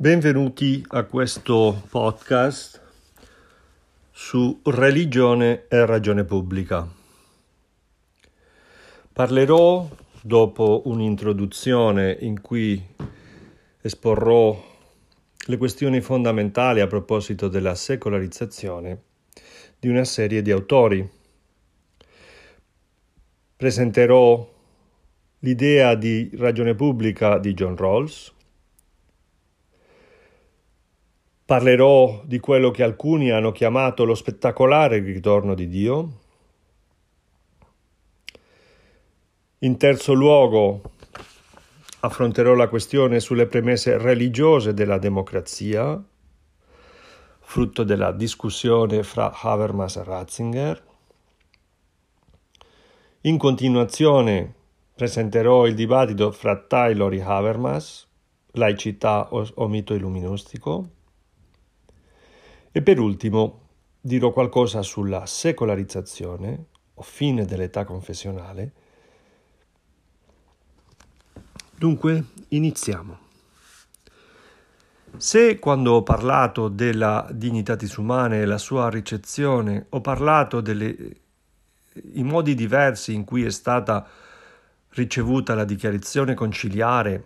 Benvenuti a questo podcast su religione e ragione pubblica. Parlerò dopo un'introduzione in cui esporrò le questioni fondamentali a proposito della secolarizzazione di una serie di autori. Presenterò l'idea di ragione pubblica di John Rawls Parlerò di quello che alcuni hanno chiamato lo spettacolare ritorno di Dio. In terzo luogo affronterò la questione sulle premesse religiose della democrazia, frutto della discussione fra Habermas e Ratzinger. In continuazione presenterò il dibattito fra Taylor e Habermas, laicità o mito illuministico. E per ultimo dirò qualcosa sulla secolarizzazione o fine dell'età confessionale. Dunque, iniziamo. Se quando ho parlato della dignitatis umane e la sua ricezione, ho parlato dei modi diversi in cui è stata ricevuta la dichiarazione conciliare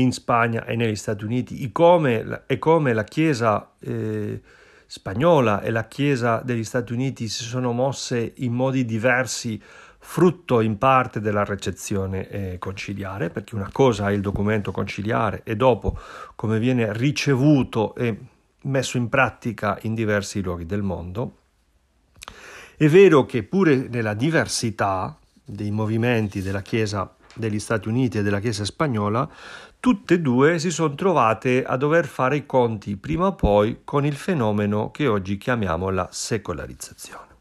in Spagna e negli Stati Uniti e come, e come la Chiesa eh, spagnola e la Chiesa degli Stati Uniti si sono mosse in modi diversi frutto in parte della recezione eh, conciliare, perché una cosa è il documento conciliare e dopo come viene ricevuto e messo in pratica in diversi luoghi del mondo. È vero che pure nella diversità dei movimenti della Chiesa degli Stati Uniti e della Chiesa spagnola tutte e due si sono trovate a dover fare i conti prima o poi con il fenomeno che oggi chiamiamo la secolarizzazione.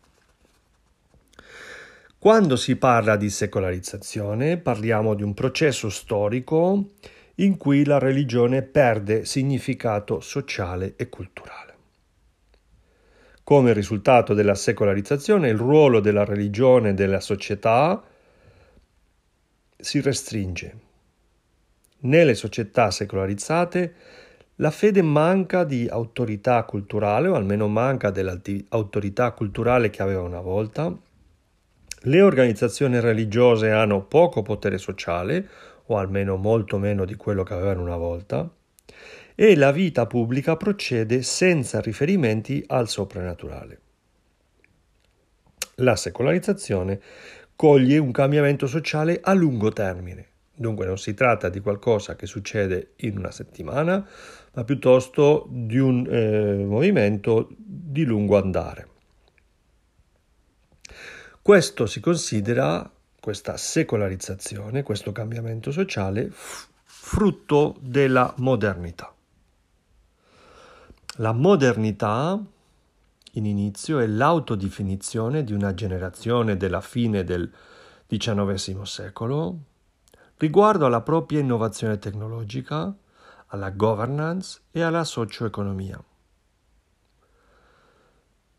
Quando si parla di secolarizzazione parliamo di un processo storico in cui la religione perde significato sociale e culturale. Come risultato della secolarizzazione il ruolo della religione nella società si restringe nelle società secolarizzate la fede manca di autorità culturale, o almeno manca dell'autorità culturale che aveva una volta. Le organizzazioni religiose hanno poco potere sociale, o almeno molto meno di quello che avevano una volta, e la vita pubblica procede senza riferimenti al soprannaturale. La secolarizzazione coglie un cambiamento sociale a lungo termine Dunque non si tratta di qualcosa che succede in una settimana, ma piuttosto di un eh, movimento di lungo andare. Questo si considera, questa secolarizzazione, questo cambiamento sociale, frutto della modernità. La modernità, in inizio, è l'autodefinizione di una generazione della fine del XIX secolo, riguardo alla propria innovazione tecnologica, alla governance e alla socio-economia.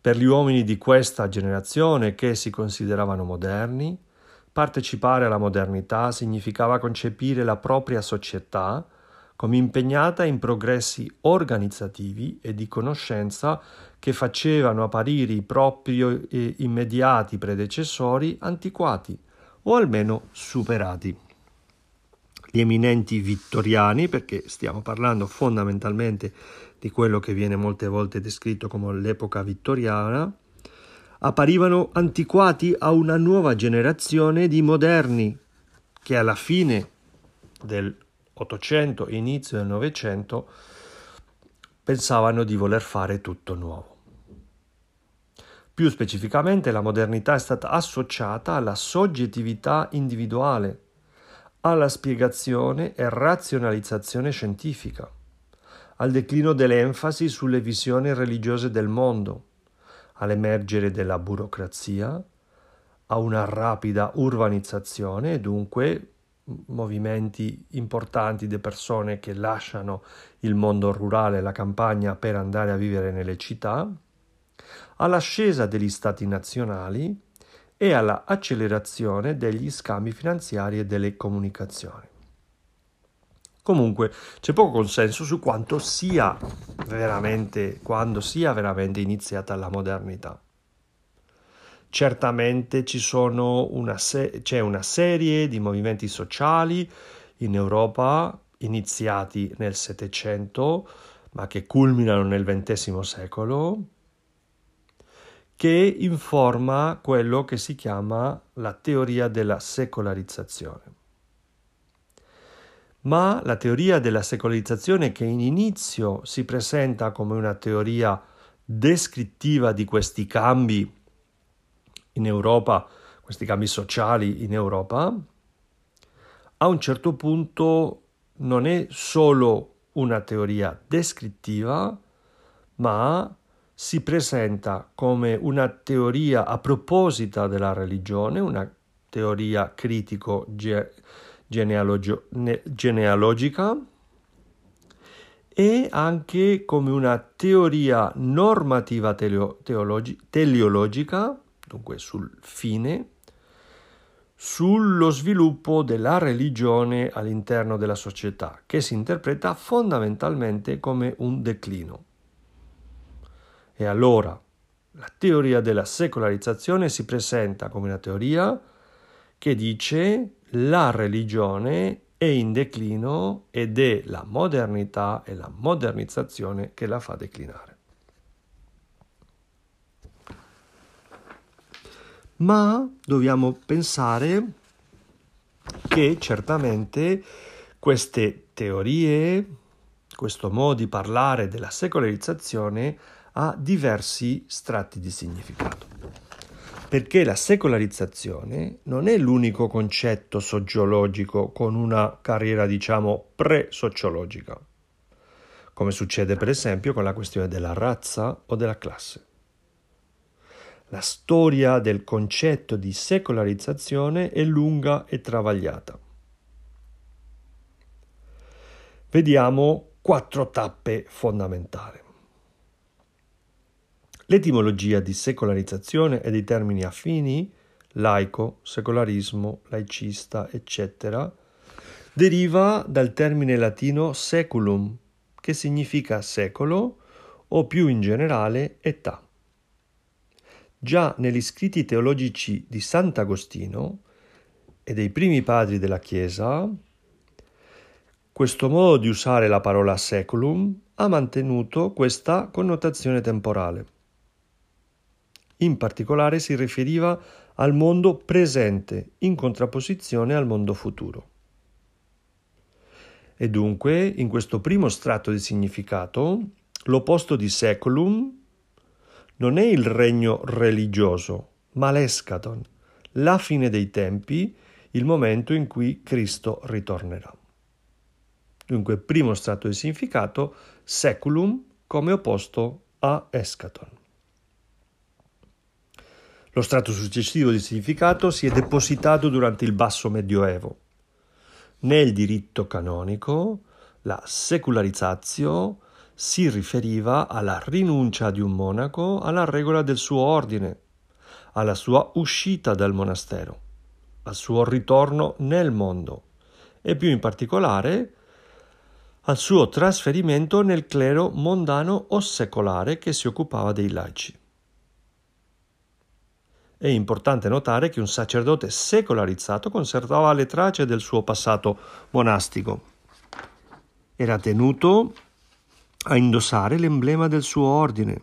Per gli uomini di questa generazione che si consideravano moderni, partecipare alla modernità significava concepire la propria società come impegnata in progressi organizzativi e di conoscenza che facevano apparire i propri immediati predecessori antiquati o almeno superati gli eminenti vittoriani, perché stiamo parlando fondamentalmente di quello che viene molte volte descritto come l'epoca vittoriana, apparivano antiquati a una nuova generazione di moderni che alla fine del Ottocento e inizio del Novecento pensavano di voler fare tutto nuovo. Più specificamente la modernità è stata associata alla soggettività individuale, alla spiegazione e razionalizzazione scientifica, al declino dell'enfasi sulle visioni religiose del mondo, all'emergere della burocrazia, a una rapida urbanizzazione e dunque movimenti importanti di persone che lasciano il mondo rurale e la campagna per andare a vivere nelle città, all'ascesa degli stati nazionali e alla accelerazione degli scambi finanziari e delle comunicazioni. Comunque c'è poco consenso su quanto sia veramente, quando sia veramente iniziata la modernità. Certamente una se- c'è una serie di movimenti sociali in Europa iniziati nel Settecento, ma che culminano nel XX secolo, che informa quello che si chiama la teoria della secolarizzazione. Ma la teoria della secolarizzazione che in inizio si presenta come una teoria descrittiva di questi cambi in Europa, questi cambi sociali in Europa, a un certo punto non è solo una teoria descrittiva, ma si presenta come una teoria a proposito della religione, una teoria critico-genealogica e anche come una teoria normativa teologi- teleologica, dunque sul fine, sullo sviluppo della religione all'interno della società, che si interpreta fondamentalmente come un declino. E allora la teoria della secolarizzazione si presenta come una teoria che dice la religione è in declino ed è la modernità e la modernizzazione che la fa declinare. ma dobbiamo pensare che certamente queste teorie, questo modo di parlare della secolarizzazione ha diversi strati di significato. Perché la secolarizzazione non è l'unico concetto sociologico con una carriera, diciamo, pre-sociologica, come succede per esempio con la questione della razza o della classe. La storia del concetto di secolarizzazione è lunga e travagliata. Vediamo quattro tappe fondamentali. L'etimologia di secolarizzazione e dei termini affini, laico, secolarismo, laicista, eccetera, deriva dal termine latino seculum, che significa secolo o più in generale età. Già negli scritti teologici di Sant'Agostino e dei primi padri della Chiesa, questo modo di usare la parola seculum ha mantenuto questa connotazione temporale. In particolare si riferiva al mondo presente in contrapposizione al mondo futuro. E dunque, in questo primo strato di significato, l'opposto di seculum non è il regno religioso, ma l'escaton, la fine dei tempi, il momento in cui Cristo ritornerà. Dunque, primo strato di significato, seculum come opposto a escaton. Lo strato successivo di significato si è depositato durante il basso medioevo. Nel diritto canonico, la secularizzazione si riferiva alla rinuncia di un monaco alla regola del suo ordine, alla sua uscita dal monastero, al suo ritorno nel mondo e più in particolare al suo trasferimento nel clero mondano o secolare che si occupava dei laici. È importante notare che un sacerdote secolarizzato conservava le tracce del suo passato monastico. Era tenuto a indossare l'emblema del suo ordine.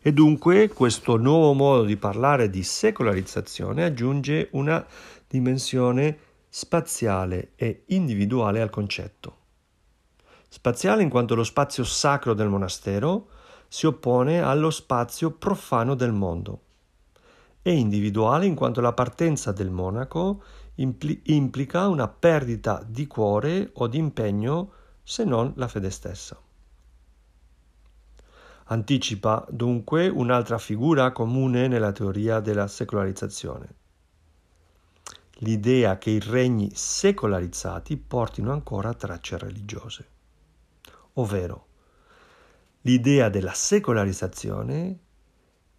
E dunque questo nuovo modo di parlare di secolarizzazione aggiunge una dimensione spaziale e individuale al concetto. Spaziale in quanto lo spazio sacro del monastero si oppone allo spazio profano del mondo e individuale in quanto la partenza del monaco impli- implica una perdita di cuore o di impegno se non la fede stessa. Anticipa dunque un'altra figura comune nella teoria della secolarizzazione. L'idea che i regni secolarizzati portino ancora tracce religiose, ovvero l'idea della secolarizzazione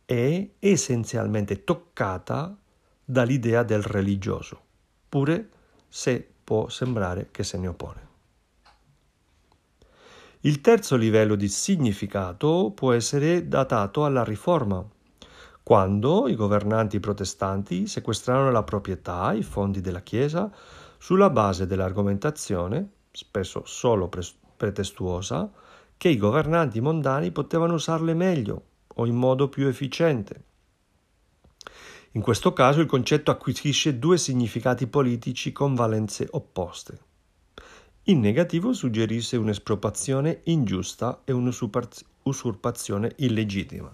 è essenzialmente toccata dall'idea del religioso, pure se può sembrare che se ne oppone. Il terzo livello di significato può essere datato alla Riforma, quando i governanti protestanti sequestrarono la proprietà, i fondi della Chiesa, sulla base dell'argomentazione, spesso solo pretestuosa, che i governanti mondani potevano usarle meglio o in modo più efficiente. In questo caso il concetto acquisisce due significati politici con valenze opposte. In negativo suggerisce un'espropriazione ingiusta e un'usurpazione illegittima.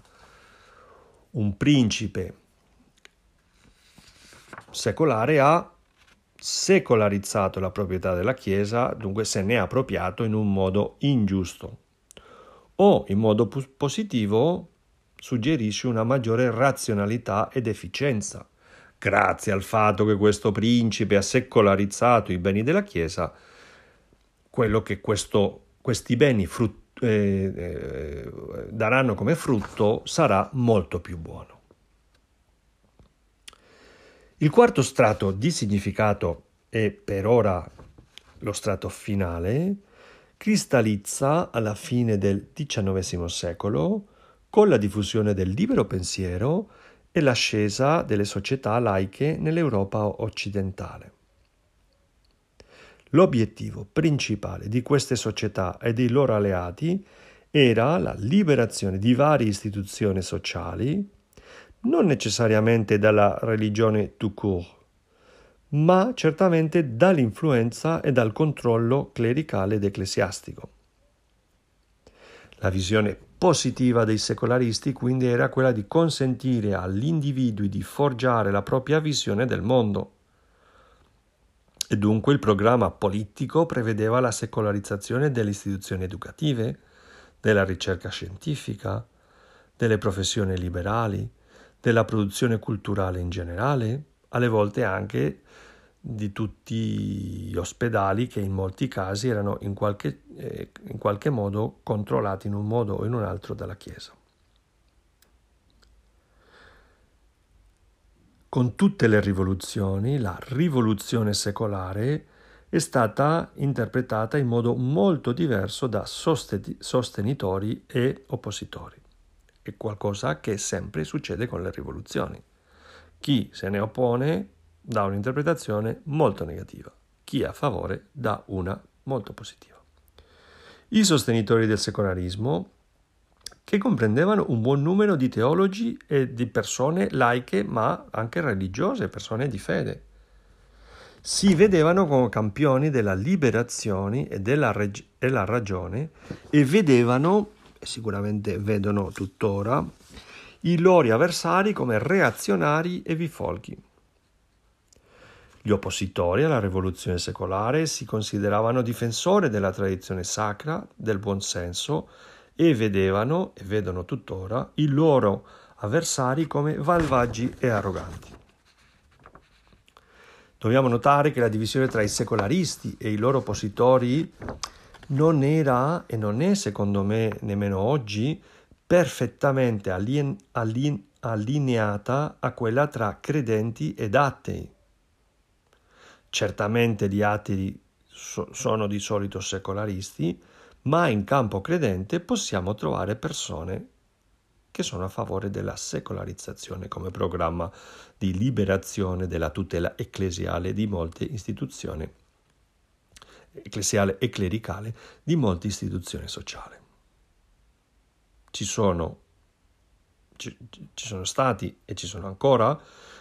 Un principe secolare ha secolarizzato la proprietà della Chiesa, dunque se ne è appropriato in un modo ingiusto. O in modo positivo suggerisce una maggiore razionalità ed efficienza. Grazie al fatto che questo principe ha secolarizzato i beni della Chiesa, quello che questo, questi beni frut, eh, eh, daranno come frutto sarà molto più buono. Il quarto strato di significato e per ora lo strato finale cristallizza alla fine del XIX secolo con la diffusione del libero pensiero e l'ascesa delle società laiche nell'Europa occidentale. L'obiettivo principale di queste società e dei loro alleati era la liberazione di varie istituzioni sociali, non necessariamente dalla religione tout court, ma certamente dall'influenza e dal controllo clericale ed ecclesiastico. La visione positiva dei secolaristi quindi era quella di consentire agli individui di forgiare la propria visione del mondo. E dunque il programma politico prevedeva la secolarizzazione delle istituzioni educative, della ricerca scientifica, delle professioni liberali, della produzione culturale in generale, alle volte anche di tutti gli ospedali che in molti casi erano in qualche, eh, in qualche modo controllati in un modo o in un altro dalla Chiesa. Con tutte le rivoluzioni, la rivoluzione secolare è stata interpretata in modo molto diverso da sostenitori e oppositori. È qualcosa che sempre succede con le rivoluzioni. Chi se ne oppone dà un'interpretazione molto negativa, chi è a favore dà una molto positiva. I sostenitori del secolarismo che comprendevano un buon numero di teologi e di persone laiche, ma anche religiose, persone di fede. Si vedevano come campioni della liberazione e della, reg- della ragione e vedevano, e sicuramente vedono tuttora, i loro avversari come reazionari e bifolchi. Gli oppositori alla rivoluzione secolare si consideravano difensori della tradizione sacra, del buonsenso e vedevano, e vedono tuttora, i loro avversari come malvagi e arroganti. Dobbiamo notare che la divisione tra i secolaristi e i loro oppositori non era e non è, secondo me, nemmeno oggi, perfettamente allin- allin- allineata a quella tra credenti ed atei. Certamente gli atei sono di solito secolaristi, ma in campo credente possiamo trovare persone che sono a favore della secolarizzazione come programma di liberazione della tutela ecclesiale di molte istituzioni ecclesiale e clericale di molte istituzioni sociali. Ci sono, ci, ci sono stati e ci sono ancora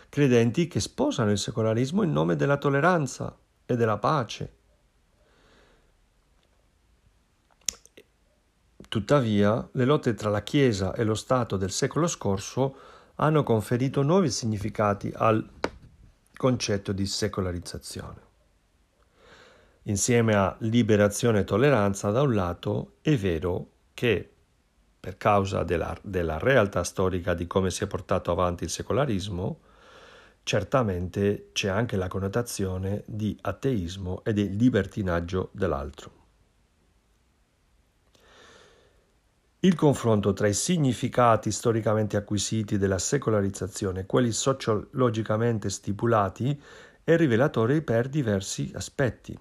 credenti che sposano il secolarismo in nome della tolleranza e della pace Tuttavia, le lotte tra la Chiesa e lo Stato del secolo scorso hanno conferito nuovi significati al concetto di secolarizzazione. Insieme a liberazione e tolleranza da un lato, è vero che, per causa della, della realtà storica di come si è portato avanti il secolarismo, certamente c'è anche la connotazione di ateismo e di libertinaggio dell'altro. Il confronto tra i significati storicamente acquisiti della secolarizzazione e quelli sociologicamente stipulati è rivelatore per diversi aspetti.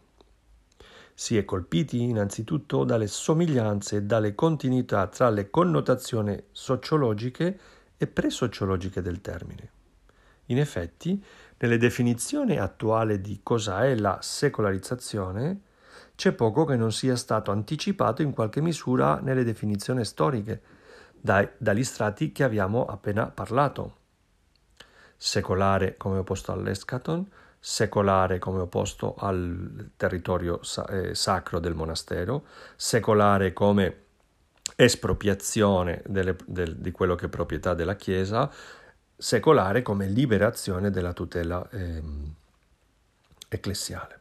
Si è colpiti innanzitutto dalle somiglianze e dalle continuità tra le connotazioni sociologiche e pre-sociologiche del termine. In effetti, nelle definizioni attuali di cosa è la secolarizzazione, c'è poco che non sia stato anticipato in qualche misura nelle definizioni storiche dai, dagli strati che abbiamo appena parlato. Secolare come opposto all'escaton, secolare come opposto al territorio eh, sacro del monastero, secolare come espropriazione delle, del, di quello che è proprietà della Chiesa, secolare come liberazione della tutela eh, ecclesiale.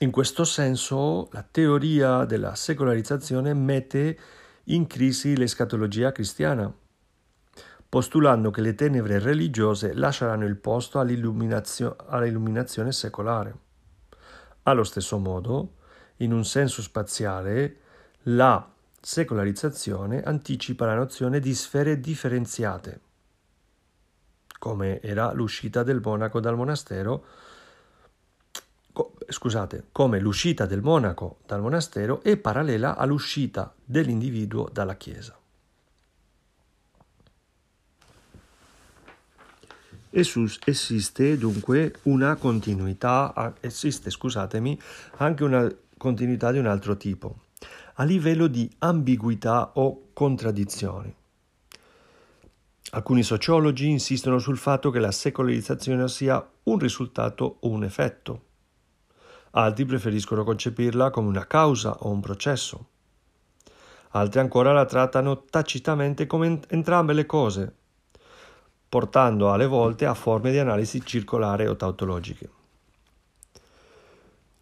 In questo senso la teoria della secolarizzazione mette in crisi l'escatologia cristiana, postulando che le tenebre religiose lasceranno il posto all'illuminazione, all'illuminazione secolare. Allo stesso modo, in un senso spaziale, la secolarizzazione anticipa la nozione di sfere differenziate, come era l'uscita del monaco dal monastero scusate, come l'uscita del monaco dal monastero è parallela all'uscita dell'individuo dalla Chiesa. Esiste dunque una continuità, esiste, scusatemi, anche una continuità di un altro tipo, a livello di ambiguità o contraddizioni. Alcuni sociologi insistono sul fatto che la secolarizzazione sia un risultato o un effetto altri preferiscono concepirla come una causa o un processo. Altri ancora la trattano tacitamente come entrambe le cose, portando alle volte a forme di analisi circolare o tautologiche.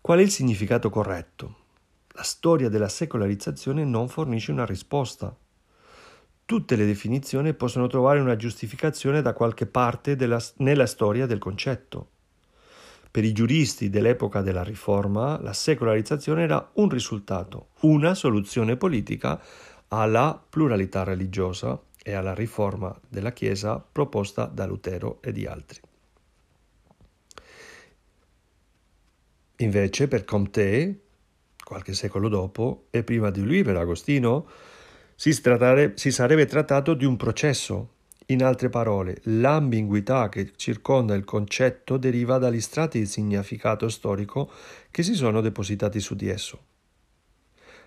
Qual è il significato corretto? La storia della secolarizzazione non fornisce una risposta. Tutte le definizioni possono trovare una giustificazione da qualche parte della, nella storia del concetto. Per i giuristi dell'epoca della Riforma, la secolarizzazione era un risultato, una soluzione politica alla pluralità religiosa e alla riforma della Chiesa proposta da Lutero e di altri. Invece per Comte, qualche secolo dopo, e prima di lui per Agostino, si, si sarebbe trattato di un processo in altre parole, l'ambiguità che circonda il concetto deriva dagli strati di significato storico che si sono depositati su di esso.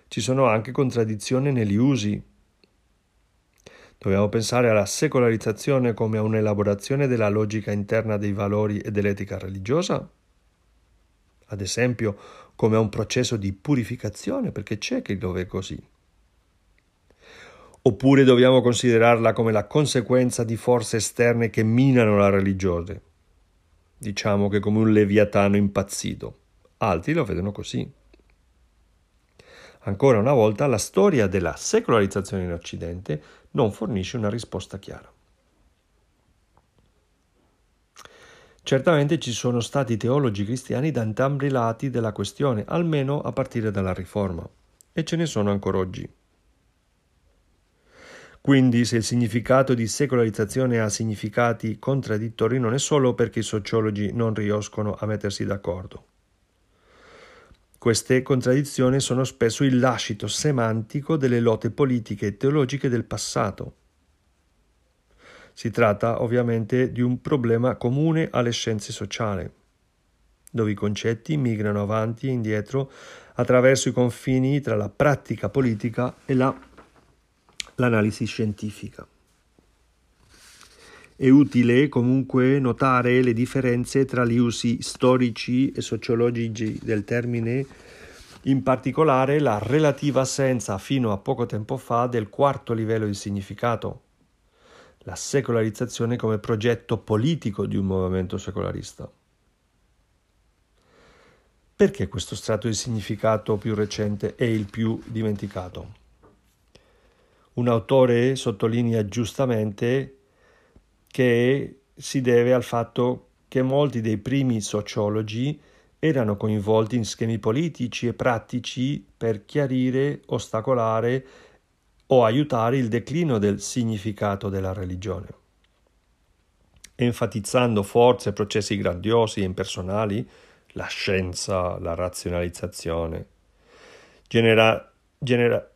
Ci sono anche contraddizioni negli usi. Dobbiamo pensare alla secolarizzazione come a un'elaborazione della logica interna dei valori e dell'etica religiosa? Ad esempio, come a un processo di purificazione, perché c'è chi lo vede così. Oppure dobbiamo considerarla come la conseguenza di forze esterne che minano la religione? Diciamo che come un leviatano impazzito. Altri lo vedono così. Ancora una volta la storia della secolarizzazione in Occidente non fornisce una risposta chiara. Certamente ci sono stati teologi cristiani da entrambi lati della questione, almeno a partire dalla Riforma, e ce ne sono ancora oggi. Quindi se il significato di secolarizzazione ha significati contraddittori non è solo perché i sociologi non riescono a mettersi d'accordo. Queste contraddizioni sono spesso il lascito semantico delle lotte politiche e teologiche del passato. Si tratta ovviamente di un problema comune alle scienze sociali, dove i concetti migrano avanti e indietro attraverso i confini tra la pratica politica e la l'analisi scientifica. È utile comunque notare le differenze tra gli usi storici e sociologici del termine, in particolare la relativa assenza fino a poco tempo fa del quarto livello di significato, la secolarizzazione come progetto politico di un movimento secolarista. Perché questo strato di significato più recente è il più dimenticato? Un autore sottolinea giustamente che si deve al fatto che molti dei primi sociologi erano coinvolti in schemi politici e pratici per chiarire, ostacolare o aiutare il declino del significato della religione. enfatizzando forze e processi grandiosi e impersonali, la scienza, la razionalizzazione. Genera, genera,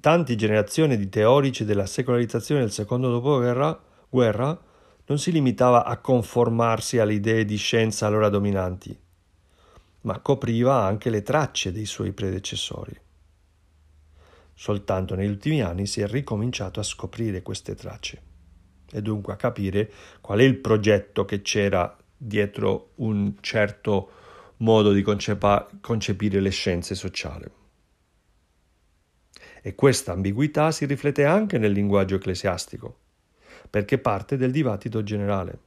tante generazioni di teorici della secolarizzazione del secondo dopoguerra guerra, non si limitava a conformarsi alle idee di scienza allora dominanti, ma copriva anche le tracce dei suoi predecessori. Soltanto negli ultimi anni si è ricominciato a scoprire queste tracce e dunque a capire qual è il progetto che c'era dietro un certo modo di concepa- concepire le scienze sociali. E questa ambiguità si riflette anche nel linguaggio ecclesiastico, perché parte del dibattito generale.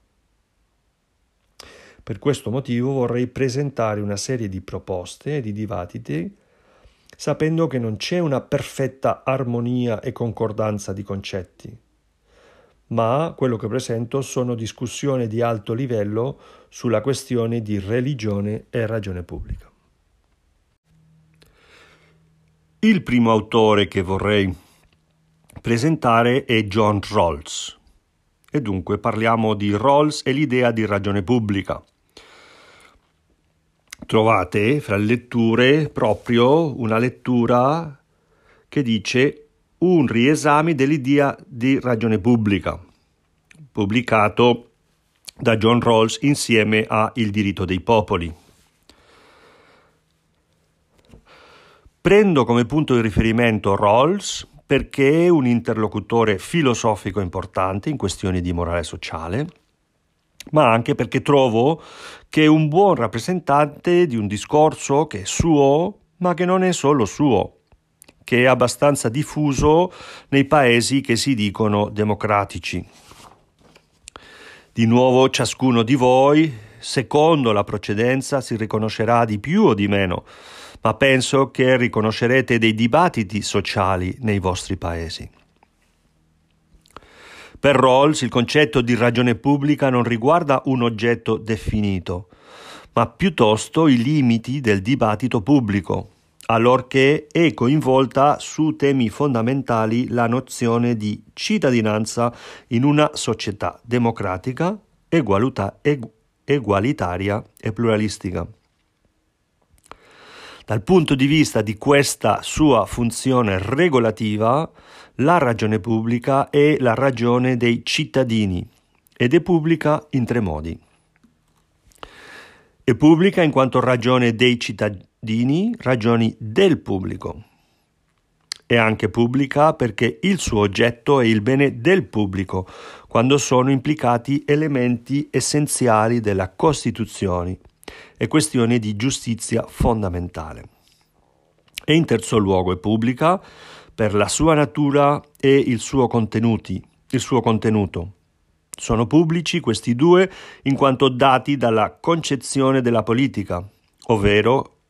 Per questo motivo vorrei presentare una serie di proposte e di dibattiti sapendo che non c'è una perfetta armonia e concordanza di concetti, ma quello che presento sono discussioni di alto livello sulla questione di religione e ragione pubblica. Il primo autore che vorrei presentare è John Rawls. E dunque parliamo di Rawls e l'idea di ragione pubblica. Trovate fra le letture proprio una lettura che dice un riesame dell'idea di ragione pubblica, pubblicato da John Rawls insieme a Il diritto dei popoli. Prendo come punto di riferimento Rawls perché è un interlocutore filosofico importante in questioni di morale sociale, ma anche perché trovo che è un buon rappresentante di un discorso che è suo, ma che non è solo suo che è abbastanza diffuso nei paesi che si dicono democratici. Di nuovo ciascuno di voi, secondo la precedenza, si riconoscerà di più o di meno, ma penso che riconoscerete dei dibattiti sociali nei vostri paesi. Per Rawls il concetto di ragione pubblica non riguarda un oggetto definito, ma piuttosto i limiti del dibattito pubblico, allorché è coinvolta su temi fondamentali la nozione di cittadinanza in una società democratica, egualuta, egu, egualitaria e pluralistica. Dal punto di vista di questa sua funzione regolativa, la ragione pubblica è la ragione dei cittadini ed è pubblica in tre modi. È pubblica in quanto ragione dei cittadini ragioni del pubblico. È anche pubblica perché il suo oggetto è il bene del pubblico, quando sono implicati elementi essenziali della Costituzione e questioni di giustizia fondamentale. E in terzo luogo è pubblica per la sua natura e il suo, il suo contenuto. Sono pubblici questi due in quanto dati dalla concezione della politica, ovvero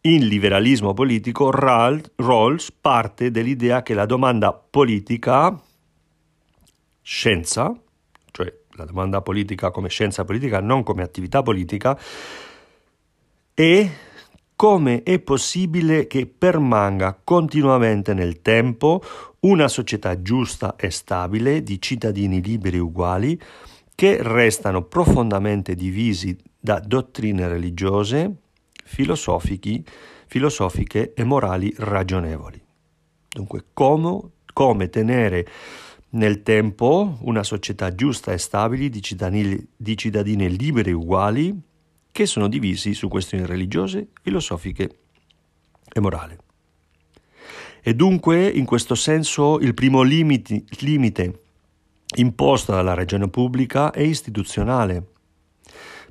in liberalismo politico, Rawls parte dall'idea che la domanda politica, scienza, cioè la domanda politica come scienza politica, non come attività politica, è come è possibile che permanga continuamente nel tempo una società giusta e stabile di cittadini liberi e uguali che restano profondamente divisi da dottrine religiose, filosofiche e morali ragionevoli. Dunque, come, come tenere nel tempo una società giusta e stabile di cittadini, di cittadini liberi e uguali che sono divisi su questioni religiose, filosofiche e morali. E dunque, in questo senso, il primo limite, limite imposto dalla ragione pubblica è istituzionale.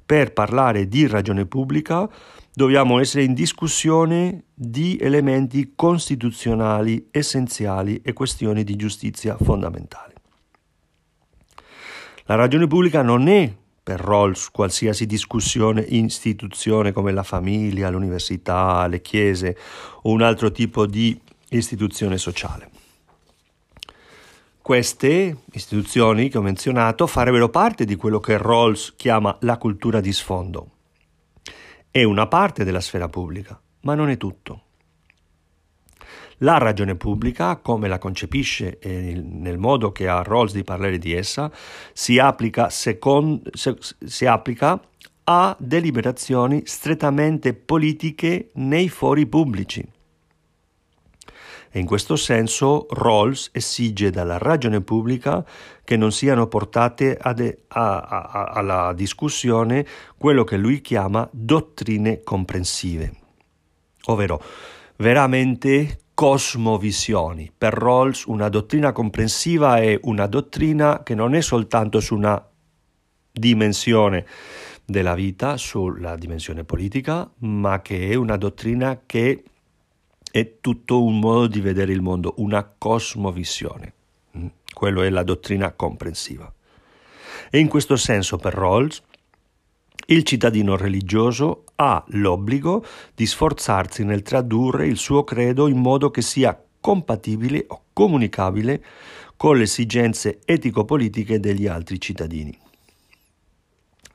Per parlare di ragione pubblica dobbiamo essere in discussione di elementi costituzionali essenziali e questioni di giustizia fondamentali. La ragione pubblica non è per Rawls qualsiasi discussione istituzione come la famiglia, l'università, le chiese o un altro tipo di istituzione sociale. Queste istituzioni che ho menzionato farebbero parte di quello che Rawls chiama la cultura di sfondo è una parte della sfera pubblica, ma non è tutto. La ragione pubblica, come la concepisce e nel modo che ha Rawls di parlare di essa, si applica, secondo, si applica a deliberazioni strettamente politiche nei fori pubblici. E in questo senso Rawls esige dalla ragione pubblica che non siano portate ade- a, a, alla discussione quello che lui chiama dottrine comprensive, ovvero veramente cosmovisioni. Per Rawls una dottrina comprensiva è una dottrina che non è soltanto su una dimensione della vita, sulla dimensione politica, ma che è una dottrina che è tutto un modo di vedere il mondo, una cosmovisione. Mm? Quello è la dottrina comprensiva. E in questo senso per Rawls il cittadino religioso ha l'obbligo di sforzarsi nel tradurre il suo credo in modo che sia compatibile o comunicabile con le esigenze etico-politiche degli altri cittadini.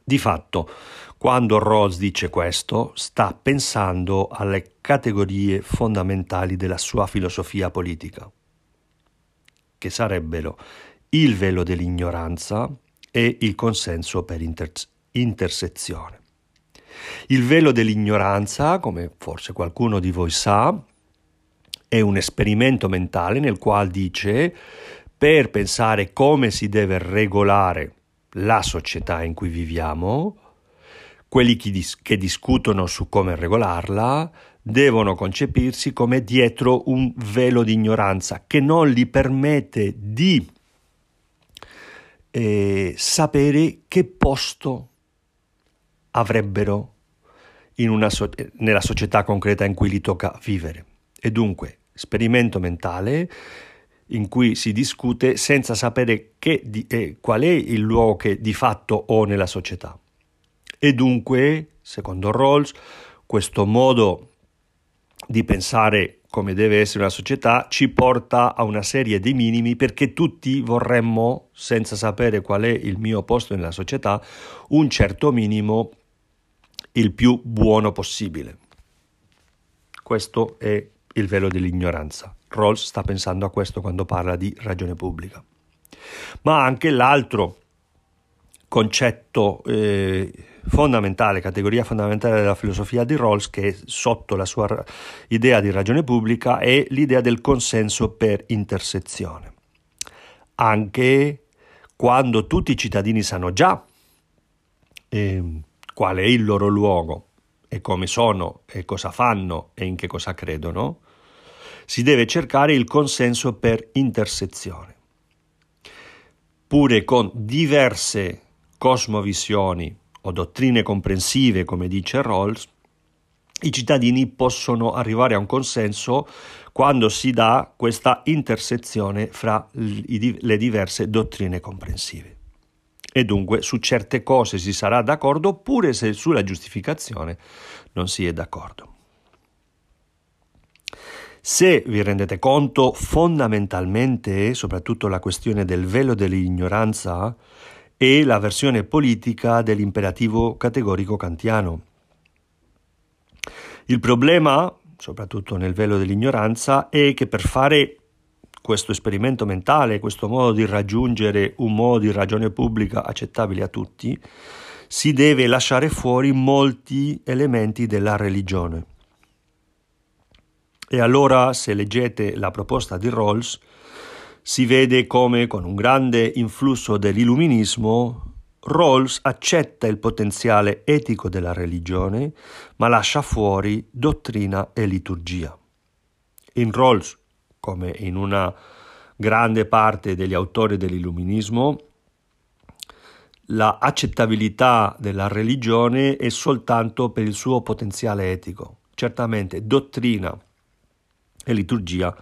Di fatto, quando Rawls dice questo, sta pensando alle categorie fondamentali della sua filosofia politica, che sarebbero il velo dell'ignoranza e il consenso per inter- intersezione. Il velo dell'ignoranza, come forse qualcuno di voi sa, è un esperimento mentale nel quale dice per pensare come si deve regolare la società in cui viviamo, quelli che, dis- che discutono su come regolarla devono concepirsi come dietro un velo di ignoranza che non gli permette di eh, sapere che posto avrebbero so- nella società concreta in cui gli tocca vivere. E dunque, esperimento mentale in cui si discute senza sapere di, eh, qual è il luogo che di fatto ho nella società. E dunque, secondo Rawls, questo modo di pensare come deve essere una società ci porta a una serie di minimi perché tutti vorremmo, senza sapere qual è il mio posto nella società, un certo minimo il più buono possibile. Questo è il velo dell'ignoranza. Rawls sta pensando a questo quando parla di ragione pubblica. Ma anche l'altro concetto eh, fondamentale, categoria fondamentale della filosofia di Rawls, che è sotto la sua idea di ragione pubblica, è l'idea del consenso per intersezione. Anche quando tutti i cittadini sanno già eh, qual è il loro luogo e come sono e cosa fanno e in che cosa credono, si deve cercare il consenso per intersezione. Pure con diverse cosmovisioni o dottrine comprensive, come dice Rawls, i cittadini possono arrivare a un consenso quando si dà questa intersezione fra le diverse dottrine comprensive. E dunque su certe cose si sarà d'accordo pure se sulla giustificazione non si è d'accordo. Se vi rendete conto, fondamentalmente, soprattutto la questione del velo dell'ignoranza è la versione politica dell'imperativo categorico kantiano. Il problema, soprattutto nel velo dell'ignoranza, è che per fare questo esperimento mentale, questo modo di raggiungere un modo di ragione pubblica accettabile a tutti, si deve lasciare fuori molti elementi della religione. E allora, se leggete la proposta di Rawls, si vede come con un grande influsso dell'illuminismo Rawls accetta il potenziale etico della religione, ma lascia fuori dottrina e liturgia. In Rawls, come in una grande parte degli autori dell'illuminismo, la accettabilità della religione è soltanto per il suo potenziale etico. Certamente dottrina e liturgia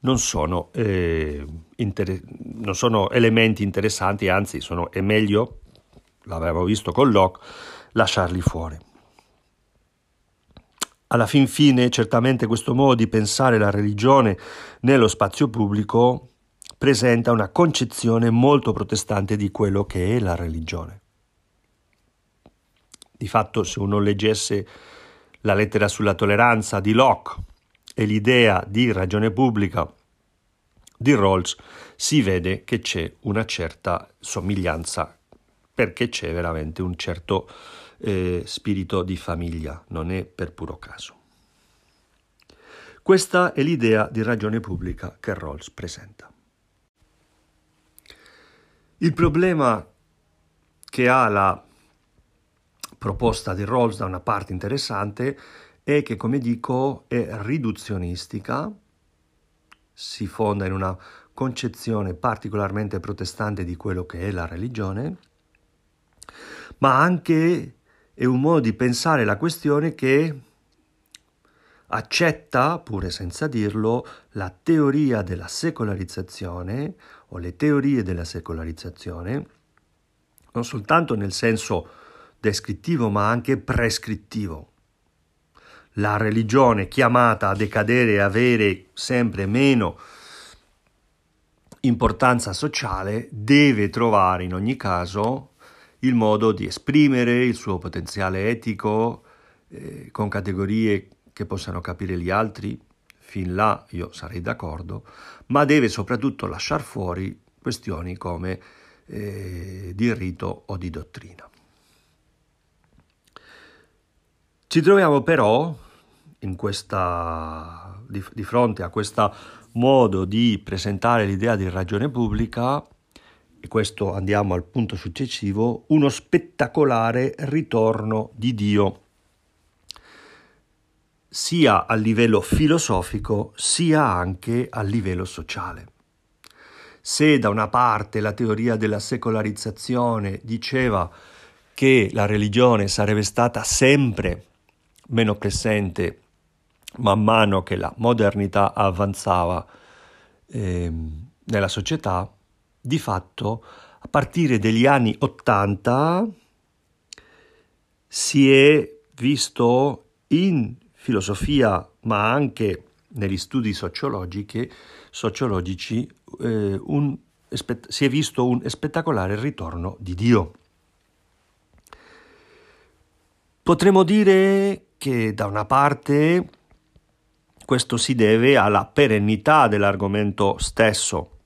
non sono, eh, inter- non sono elementi interessanti, anzi sono, è meglio, l'avevamo visto con Locke, lasciarli fuori. Alla fin fine, certamente questo modo di pensare la religione nello spazio pubblico presenta una concezione molto protestante di quello che è la religione. Di fatto, se uno leggesse la lettera sulla tolleranza di Locke e l'idea di ragione pubblica di Rawls si vede che c'è una certa somiglianza perché c'è veramente un certo eh, spirito di famiglia, non è per puro caso. Questa è l'idea di ragione pubblica che Rawls presenta. Il problema che ha la proposta di Rawls da una parte interessante è che, come dico, è riduzionistica, si fonda in una concezione particolarmente protestante di quello che è la religione, ma anche è un modo di pensare la questione che accetta, pure senza dirlo, la teoria della secolarizzazione o le teorie della secolarizzazione, non soltanto nel senso descrittivo ma anche prescrittivo. La religione chiamata a decadere e avere sempre meno importanza sociale deve trovare in ogni caso il modo di esprimere il suo potenziale etico eh, con categorie che possano capire gli altri, fin là io sarei d'accordo, ma deve soprattutto lasciare fuori questioni come eh, di rito o di dottrina. Ci troviamo però questa, di, di fronte a questo modo di presentare l'idea di ragione pubblica e questo andiamo al punto successivo, uno spettacolare ritorno di Dio, sia a livello filosofico sia anche a livello sociale. Se da una parte la teoria della secolarizzazione diceva che la religione sarebbe stata sempre meno presente man mano che la modernità avanzava eh, nella società, di fatto a partire dagli anni Ottanta si è visto in filosofia, ma anche negli studi sociologici, eh, un, si è visto un spettacolare ritorno di Dio. Potremmo dire che da una parte questo si deve alla perennità dell'argomento stesso,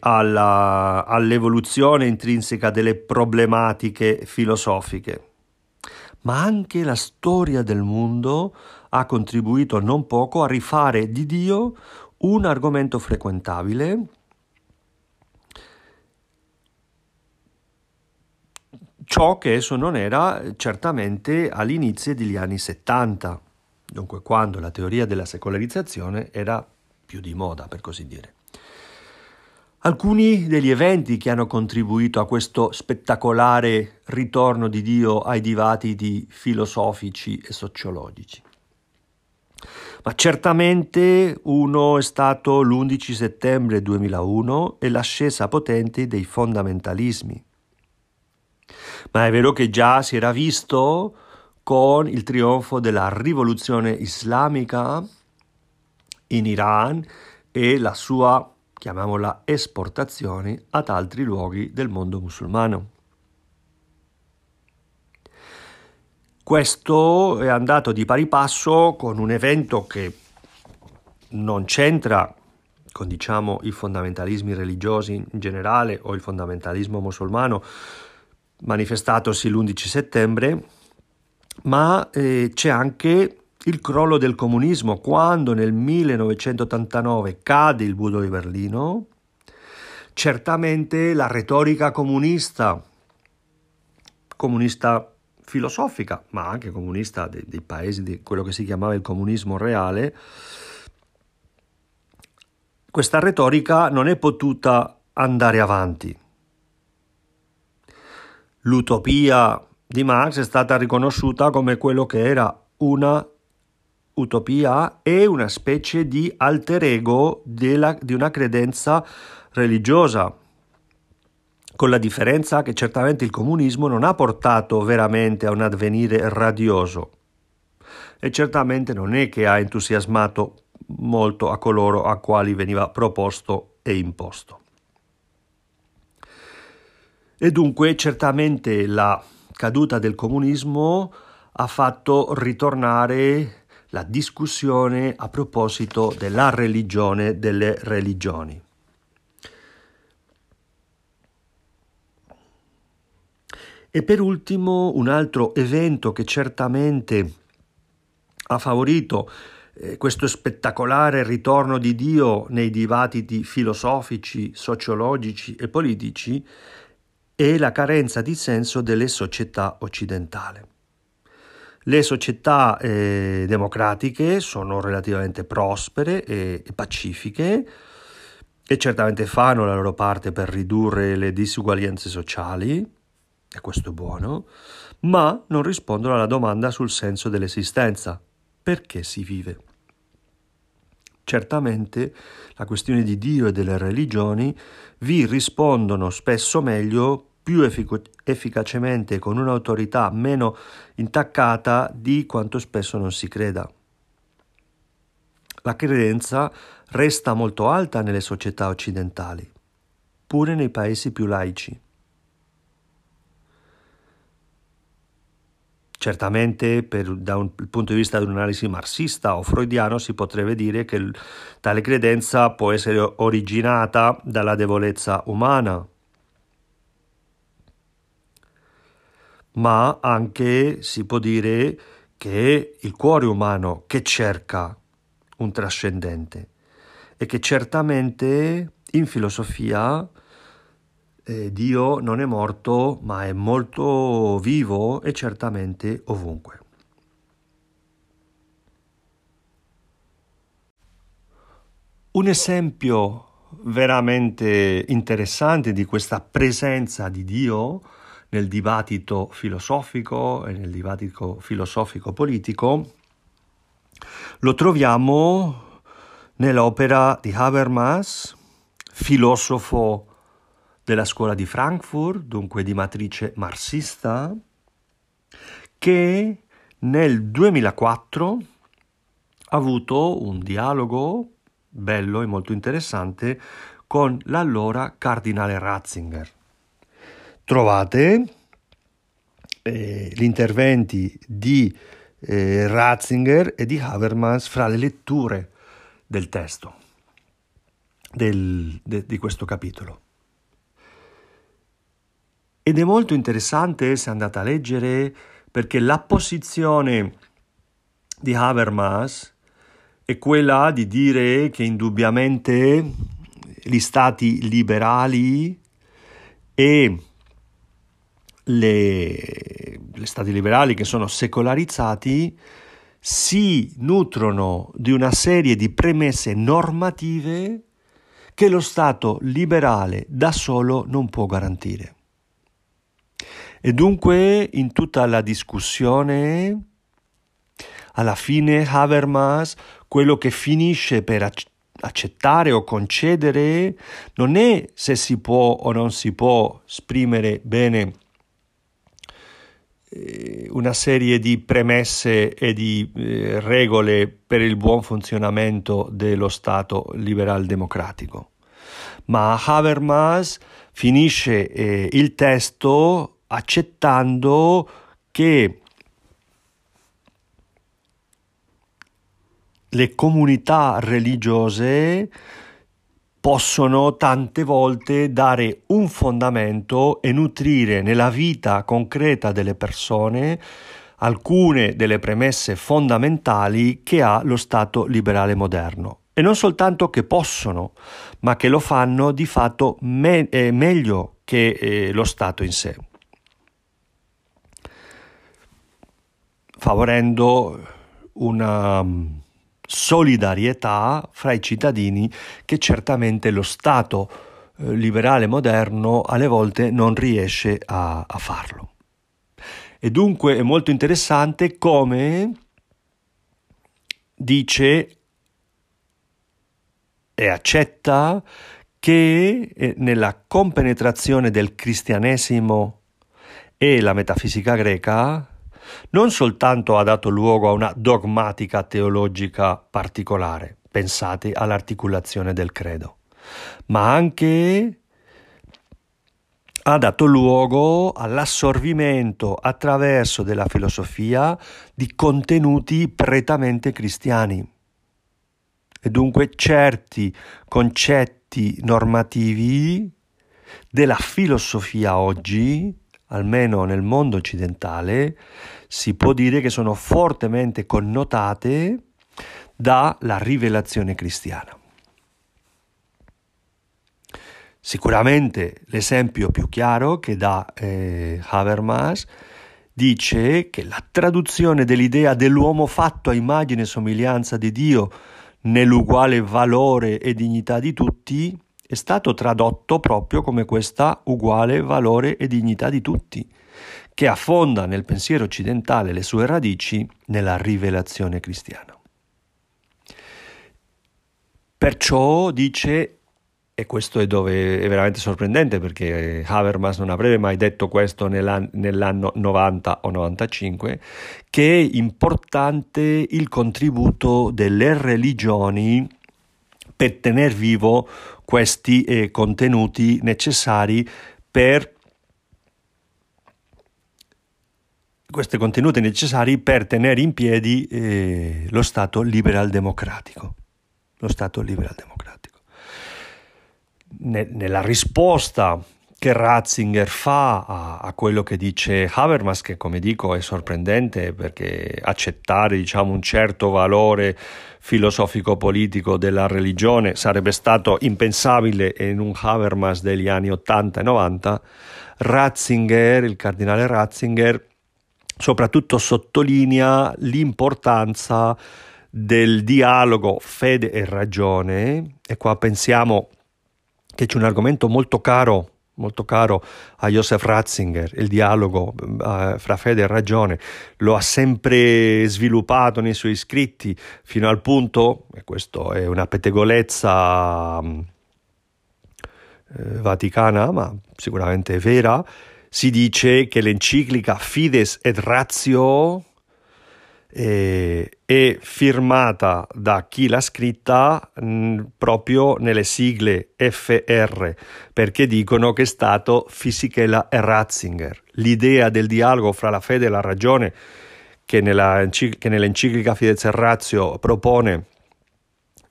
alla, all'evoluzione intrinseca delle problematiche filosofiche. Ma anche la storia del mondo ha contribuito non poco a rifare di Dio un argomento frequentabile ciò che esso non era certamente all'inizio degli anni 70, dunque quando la teoria della secolarizzazione era più di moda, per così dire. Alcuni degli eventi che hanno contribuito a questo spettacolare ritorno di Dio ai dibattiti filosofici e sociologici. Ma certamente uno è stato l'11 settembre 2001 e l'ascesa potente dei fondamentalismi. Ma è vero che già si era visto con il trionfo della rivoluzione islamica in Iran e la sua chiamiamola esportazione, ad altri luoghi del mondo musulmano. Questo è andato di pari passo con un evento che non c'entra con diciamo, i fondamentalismi religiosi in generale o il fondamentalismo musulmano manifestatosi l'11 settembre, ma eh, c'è anche il crollo del comunismo, quando nel 1989 cade il Budo di Berlino, certamente la retorica comunista, comunista filosofica, ma anche comunista dei, dei paesi di quello che si chiamava il comunismo reale, questa retorica non è potuta andare avanti. L'utopia di Marx è stata riconosciuta come quello che era una utopia è una specie di alter ego della, di una credenza religiosa, con la differenza che certamente il comunismo non ha portato veramente a un avvenire radioso e certamente non è che ha entusiasmato molto a coloro a quali veniva proposto e imposto. E dunque certamente la caduta del comunismo ha fatto ritornare la discussione a proposito della religione delle religioni. E per ultimo un altro evento che certamente ha favorito eh, questo spettacolare ritorno di Dio nei dibattiti filosofici, sociologici e politici è la carenza di senso delle società occidentali. Le società eh, democratiche sono relativamente prospere e, e pacifiche e certamente fanno la loro parte per ridurre le disuguaglianze sociali, e questo è buono, ma non rispondono alla domanda sul senso dell'esistenza. Perché si vive? Certamente la questione di Dio e delle religioni vi rispondono spesso meglio, più effic- efficacemente, con un'autorità meno intaccata di quanto spesso non si creda. La credenza resta molto alta nelle società occidentali, pure nei paesi più laici. Certamente per, da un punto di vista di un'analisi marxista o freudiano si potrebbe dire che tale credenza può essere originata dalla debolezza umana, ma anche si può dire che è il cuore umano che cerca un trascendente e che certamente in filosofia eh, Dio non è morto, ma è molto vivo e certamente ovunque. Un esempio veramente interessante di questa presenza di Dio nel dibattito filosofico e nel dibattito filosofico-politico lo troviamo nell'opera di Habermas, filosofo della scuola di Frankfurt, dunque di matrice marxista, che nel 2004 ha avuto un dialogo bello e molto interessante con l'allora cardinale Ratzinger. Trovate eh, gli interventi di eh, Ratzinger e di Habermas fra le letture del testo del, de, di questo capitolo. Ed è molto interessante se andate a leggere perché la posizione di Habermas è quella di dire che indubbiamente gli stati liberali e le, gli stati liberali che sono secolarizzati si nutrono di una serie di premesse normative che lo Stato liberale da solo non può garantire. E dunque in tutta la discussione, alla fine Habermas, quello che finisce per accettare o concedere non è se si può o non si può esprimere bene una serie di premesse e di eh, regole per il buon funzionamento dello Stato liberal democratico. Ma Habermas finisce eh, il testo accettando che le comunità religiose possono tante volte dare un fondamento e nutrire nella vita concreta delle persone alcune delle premesse fondamentali che ha lo Stato liberale moderno. E non soltanto che possono, ma che lo fanno di fatto me- eh, meglio che eh, lo Stato in sé. favorendo una solidarietà fra i cittadini che certamente lo Stato eh, liberale moderno alle volte non riesce a, a farlo. E dunque è molto interessante come dice e accetta che eh, nella compenetrazione del cristianesimo e la metafisica greca non soltanto ha dato luogo a una dogmatica teologica particolare, pensate all'articolazione del credo, ma anche ha dato luogo all'assorbimento attraverso della filosofia di contenuti prettamente cristiani. E dunque certi concetti normativi della filosofia oggi, almeno nel mondo occidentale, si può dire che sono fortemente connotate dalla rivelazione cristiana. Sicuramente l'esempio più chiaro che dà eh, Habermas dice che la traduzione dell'idea dell'uomo fatto a immagine e somiglianza di Dio nell'uguale valore e dignità di tutti è stato tradotto proprio come questa uguale valore e dignità di tutti, che affonda nel pensiero occidentale le sue radici nella rivelazione cristiana. Perciò dice e questo è dove è veramente sorprendente perché Habermas non avrebbe mai detto questo nell'anno, nell'anno 90 o 95, che è importante il contributo delle religioni per tenere vivo questi eh, contenuti necessari per questi contenuti necessari per tenere in piedi eh, lo Stato liberal democratico. Lo Stato liberal democratico ne, nella risposta che Ratzinger fa a, a, quello che dice Habermas, che come dico è sorprendente perché accettare diciamo, un certo valore filosofico-politico della religione sarebbe stato impensabile in un Habermas degli anni 80 e 90, Ratzinger, il cardinale Ratzinger, soprattutto sottolinea l'importanza del dialogo fede e ragione, e qua pensiamo che c'è un argomento molto caro molto caro a Joseph Ratzinger, il dialogo uh, fra fede e ragione, lo ha sempre sviluppato nei suoi scritti fino al punto, e questo è una pettegolezza um, vaticana, ma sicuramente vera, si dice che l'enciclica Fides et Ratio eh, è firmata da chi l'ha scritta mh, proprio nelle sigle FR, perché dicono che è stato Fisichella e Ratzinger. L'idea del dialogo fra la fede e la ragione che, nella, che nell'enciclica Fides e Ratio propone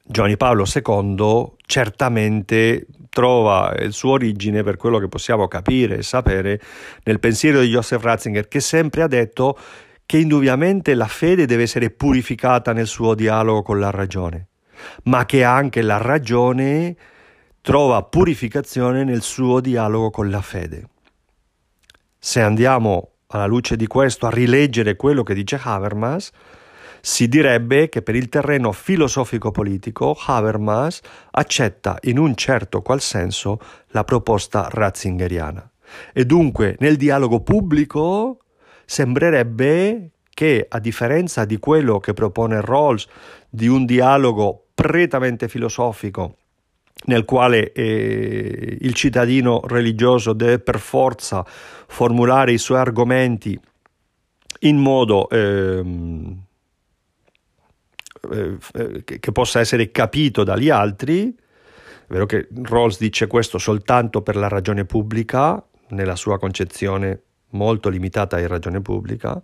Giovanni Paolo II certamente trova il suo origine per quello che possiamo capire e sapere nel pensiero di Joseph Ratzinger che sempre ha detto che indubbiamente la fede deve essere purificata nel suo dialogo con la ragione, ma che anche la ragione trova purificazione nel suo dialogo con la fede. Se andiamo alla luce di questo a rileggere quello che dice Habermas, si direbbe che per il terreno filosofico-politico Habermas accetta in un certo qual senso la proposta ratzingeriana. E dunque nel dialogo pubblico sembrerebbe che, a differenza di quello che propone Rawls, di un dialogo prettamente filosofico, nel quale eh, il cittadino religioso deve per forza formulare i suoi argomenti in modo ehm, eh, che possa essere capito dagli altri. È vero che Rawls dice questo soltanto per la ragione pubblica, nella sua concezione molto limitata in ragione pubblica,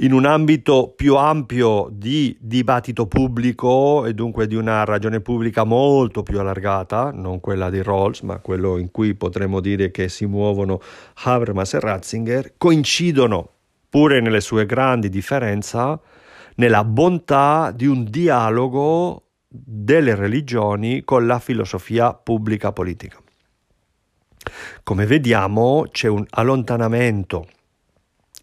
in un ambito più ampio di dibattito pubblico e dunque di una ragione pubblica molto più allargata, non quella di Rawls, ma quello in cui potremmo dire che si muovono Habermas e Ratzinger, coincidono, pure nelle sue grandi differenze, nella bontà di un dialogo delle religioni con la filosofia pubblica politica. Come vediamo c'è un allontanamento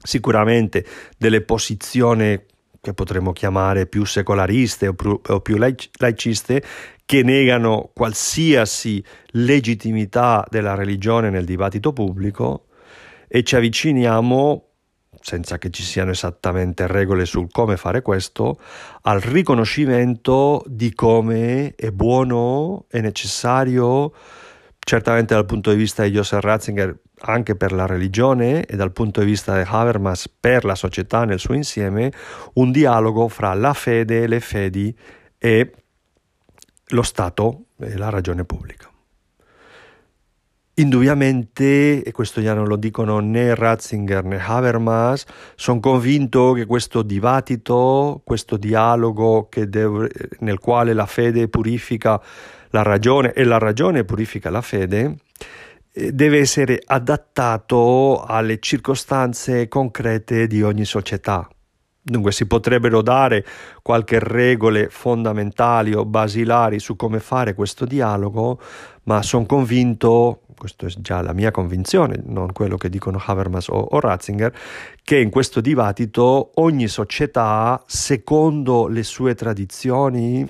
sicuramente delle posizioni che potremmo chiamare più secolariste o più, laiciste che negano qualsiasi legittimità della religione nel dibattito pubblico e ci avviciniamo senza che ci siano esattamente regole sul come fare questo, al riconoscimento di come è buono e necessario certamente dal punto di vista di Joseph Ratzinger anche per la religione e dal punto di vista di Habermas per la società nel suo insieme, un dialogo fra la fede, le fedi e lo Stato e la ragione pubblica. Indubbiamente, e questo già non lo dicono né Ratzinger né Habermas, sono convinto che questo dibattito, questo dialogo deve, nel quale la fede purifica la ragione e la ragione purifica la fede, eh, deve essere adattato alle circostanze concrete di ogni società. Dunque si potrebbero dare qualche regole fondamentali o basilari su come fare questo dialogo, ma sono convinto questa è già la mia convinzione, non quello che dicono Habermas o, o Ratzinger, che in questo dibattito ogni società, secondo le sue tradizioni,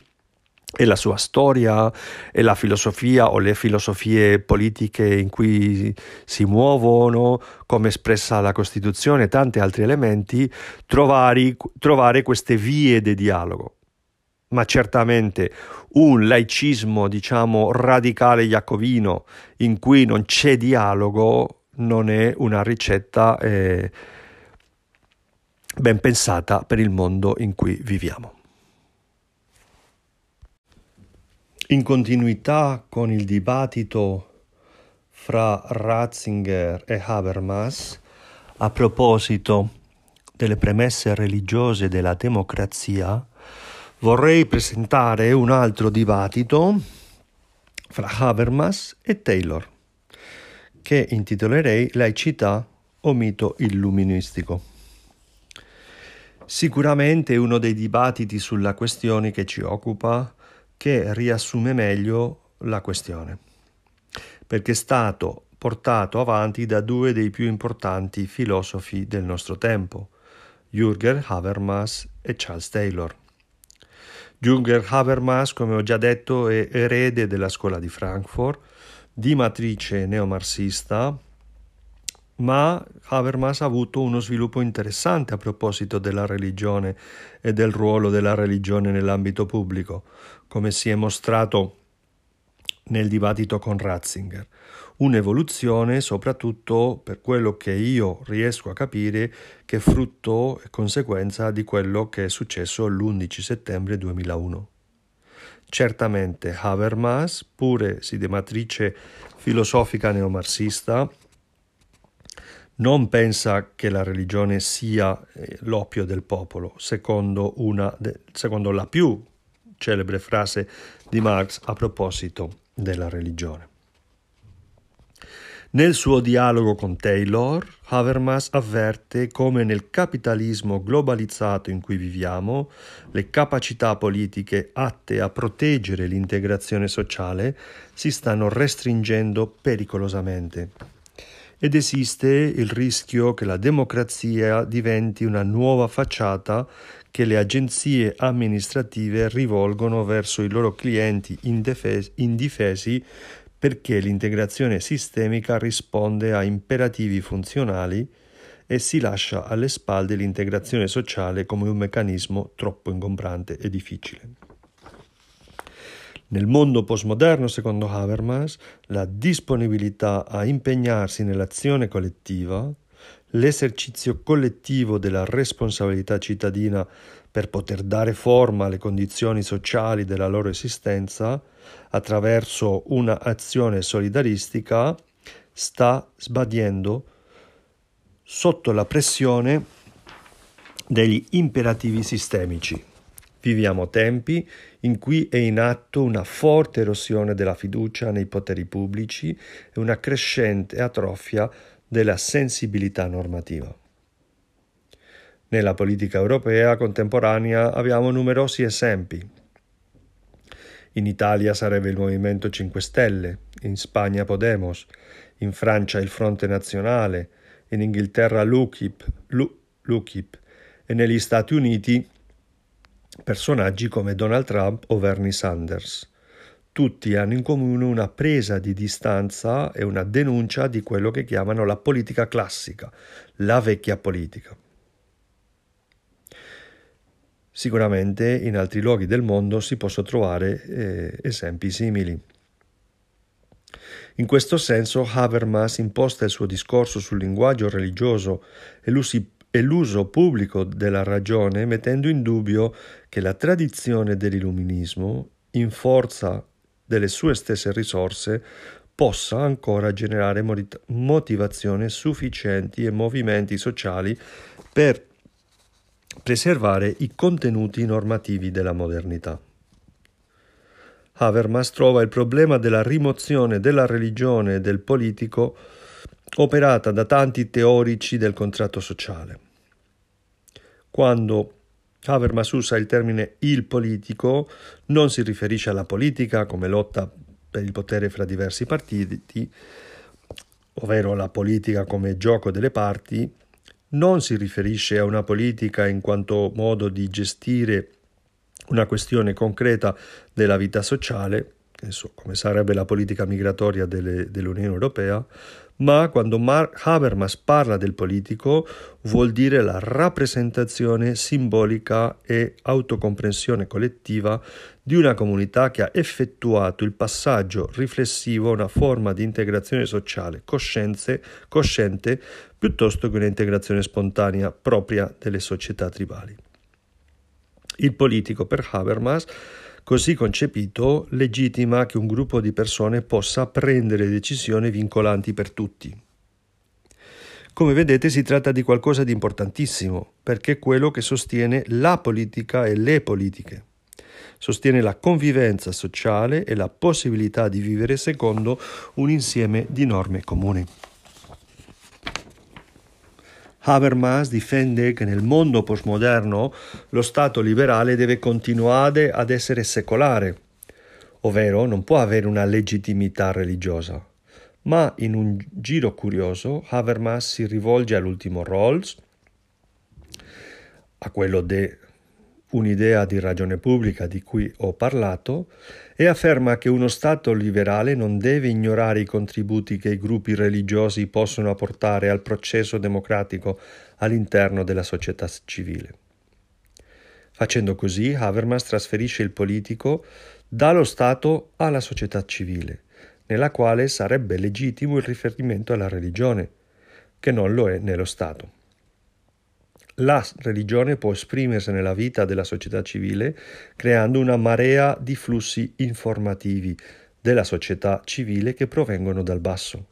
e la sua storia e la filosofia o le filosofie politiche in cui si muovono, come espressa la Costituzione e tanti altri elementi, trovare, trovare queste vie di dialogo ma certamente un laicismo, diciamo, radicale jacobino in cui non c'è dialogo non è una ricetta eh, ben pensata per il mondo in cui viviamo. In continuità con il dibattito fra Ratzinger e Habermas a proposito delle premesse religiose della democrazia, vorrei presentare un altro dibattito fra Habermas e Taylor, che intitolerei Laicità o mito illuministico. Sicuramente uno dei dibattiti sulla questione che ci occupa, che riassume meglio la questione, perché è stato portato avanti da due dei più importanti filosofi del nostro tempo, Jürgen Habermas e Charles Taylor. Jürgen Habermas, come ho già detto, è erede della scuola di Frankfurt, di matrice neomarxista, ma Habermas ha avuto uno sviluppo interessante a proposito della religione e del ruolo della religione nell'ambito pubblico, come si è mostrato nel dibattito con Ratzinger un'evoluzione soprattutto per quello che io riesco a capire che è frutto e conseguenza di quello che è successo l'11 settembre 2001. Certamente Habermas, pure si di matrice filosofica neomarxista, non pensa che la religione sia eh, l'oppio del popolo, secondo, una, secondo la più celebre frase di Marx a proposito della religione. Nel suo dialogo con Taylor, Habermas avverte come nel capitalismo globalizzato in cui viviamo, le capacità politiche atte a proteggere l'integrazione sociale si stanno restringendo pericolosamente. Ed esiste il rischio che la democrazia diventi una nuova facciata che le agenzie amministrative rivolgono verso i loro clienti indifesi, perché l'integrazione sistemica risponde a imperativi funzionali e si lascia alle spalle l'integrazione sociale come un meccanismo troppo ingombrante e difficile. Nel mondo postmoderno, secondo Habermas, la disponibilità a impegnarsi nell'azione collettiva, l'esercizio collettivo della responsabilità cittadina per poter dare forma alle condizioni sociali della loro esistenza attraverso un'azione solidaristica sta sbadiendo sotto la pressione degli imperativi sistemici. Viviamo tempi in cui è in atto una forte erosione della fiducia nei poteri pubblici e una crescente atrofia della sensibilità normativa. Nella politica europea contemporanea abbiamo numerosi esempi. In Italia sarebbe il Movimento 5 Stelle, in Spagna Podemos, in Francia il Fronte Nazionale, in Inghilterra l'UKIP, l'UKIP e negli Stati Uniti personaggi come Donald Trump o Bernie Sanders. Tutti hanno in comune una presa di distanza e una denuncia di quello che chiamano la politica classica, la vecchia politica. Sicuramente in altri luoghi del mondo si possono trovare eh, esempi simili. In questo senso Habermas imposta il suo discorso sul linguaggio religioso e, l'uso pubblico della ragione mettendo in dubbio che la tradizione dell'illuminismo, in forza delle sue stesse risorse, possa ancora generare motivazioni sufficienti e movimenti sociali per preservare i contenuti normativi della modernità. Habermas trova il problema della rimozione della religione e del politico operata da tanti teorici del contratto sociale. Quando Habermas usa il termine il politico, non si riferisce alla politica come lotta per il potere fra diversi partiti, ovvero la politica come gioco delle parti, non si riferisce a una politica in quanto modo di gestire una questione concreta della vita sociale, come sarebbe la politica migratoria delle, dell'Unione Europea, ma quando Mar- Habermas parla del politico vuol dire la rappresentazione simbolica e autocomprensione collettiva di una comunità che ha effettuato il passaggio riflessivo a una forma di integrazione sociale coscienze, cosciente piuttosto che un'integrazione spontanea propria delle società tribali. Il politico per Habermas così concepito legittima che un gruppo di persone possa prendere decisioni vincolanti per tutti. Come vedete si tratta di qualcosa di importantissimo, perché è quello che sostiene la politica e le politiche. Sostiene la convivenza sociale e la possibilità di vivere secondo un insieme di norme comuni. Habermas difende che nel mondo postmoderno lo Stato liberale deve continuare ad essere secolare, ovvero non può avere una legittimità religiosa. Ma in un giro curioso Habermas si rivolge all'ultimo Rawls, a quello di un'idea di ragione pubblica di cui ho parlato, e afferma che uno Stato liberale non deve ignorare i contributi che i gruppi religiosi possono apportare al processo democratico all'interno della società civile. Facendo così, Habermas trasferisce il politico dallo Stato alla società civile, nella quale sarebbe legittimo il riferimento alla religione, che non lo è nello Stato. La religione può esprimersi nella vita della società civile creando una marea di flussi informativi della società civile che provengono dal basso.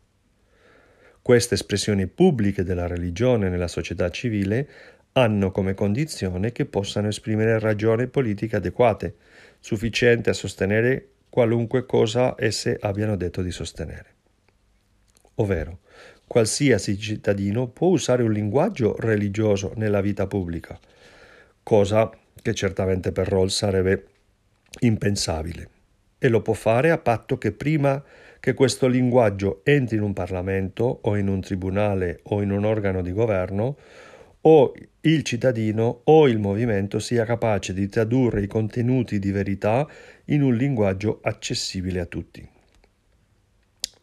Queste espressioni pubbliche della religione nella società civile hanno come condizione che possano esprimere ragioni politiche adeguate, sufficienti a sostenere qualunque cosa esse abbiano detto di sostenere. Ovvero, qualsiasi cittadino può usare un linguaggio religioso nella vita pubblica, cosa che certamente per Rawls sarebbe impensabile. E lo può fare a patto che prima che questo linguaggio entri in un Parlamento o in un tribunale o in un organo di governo, o il cittadino o il movimento sia capace di tradurre i contenuti di verità in un linguaggio accessibile a tutti.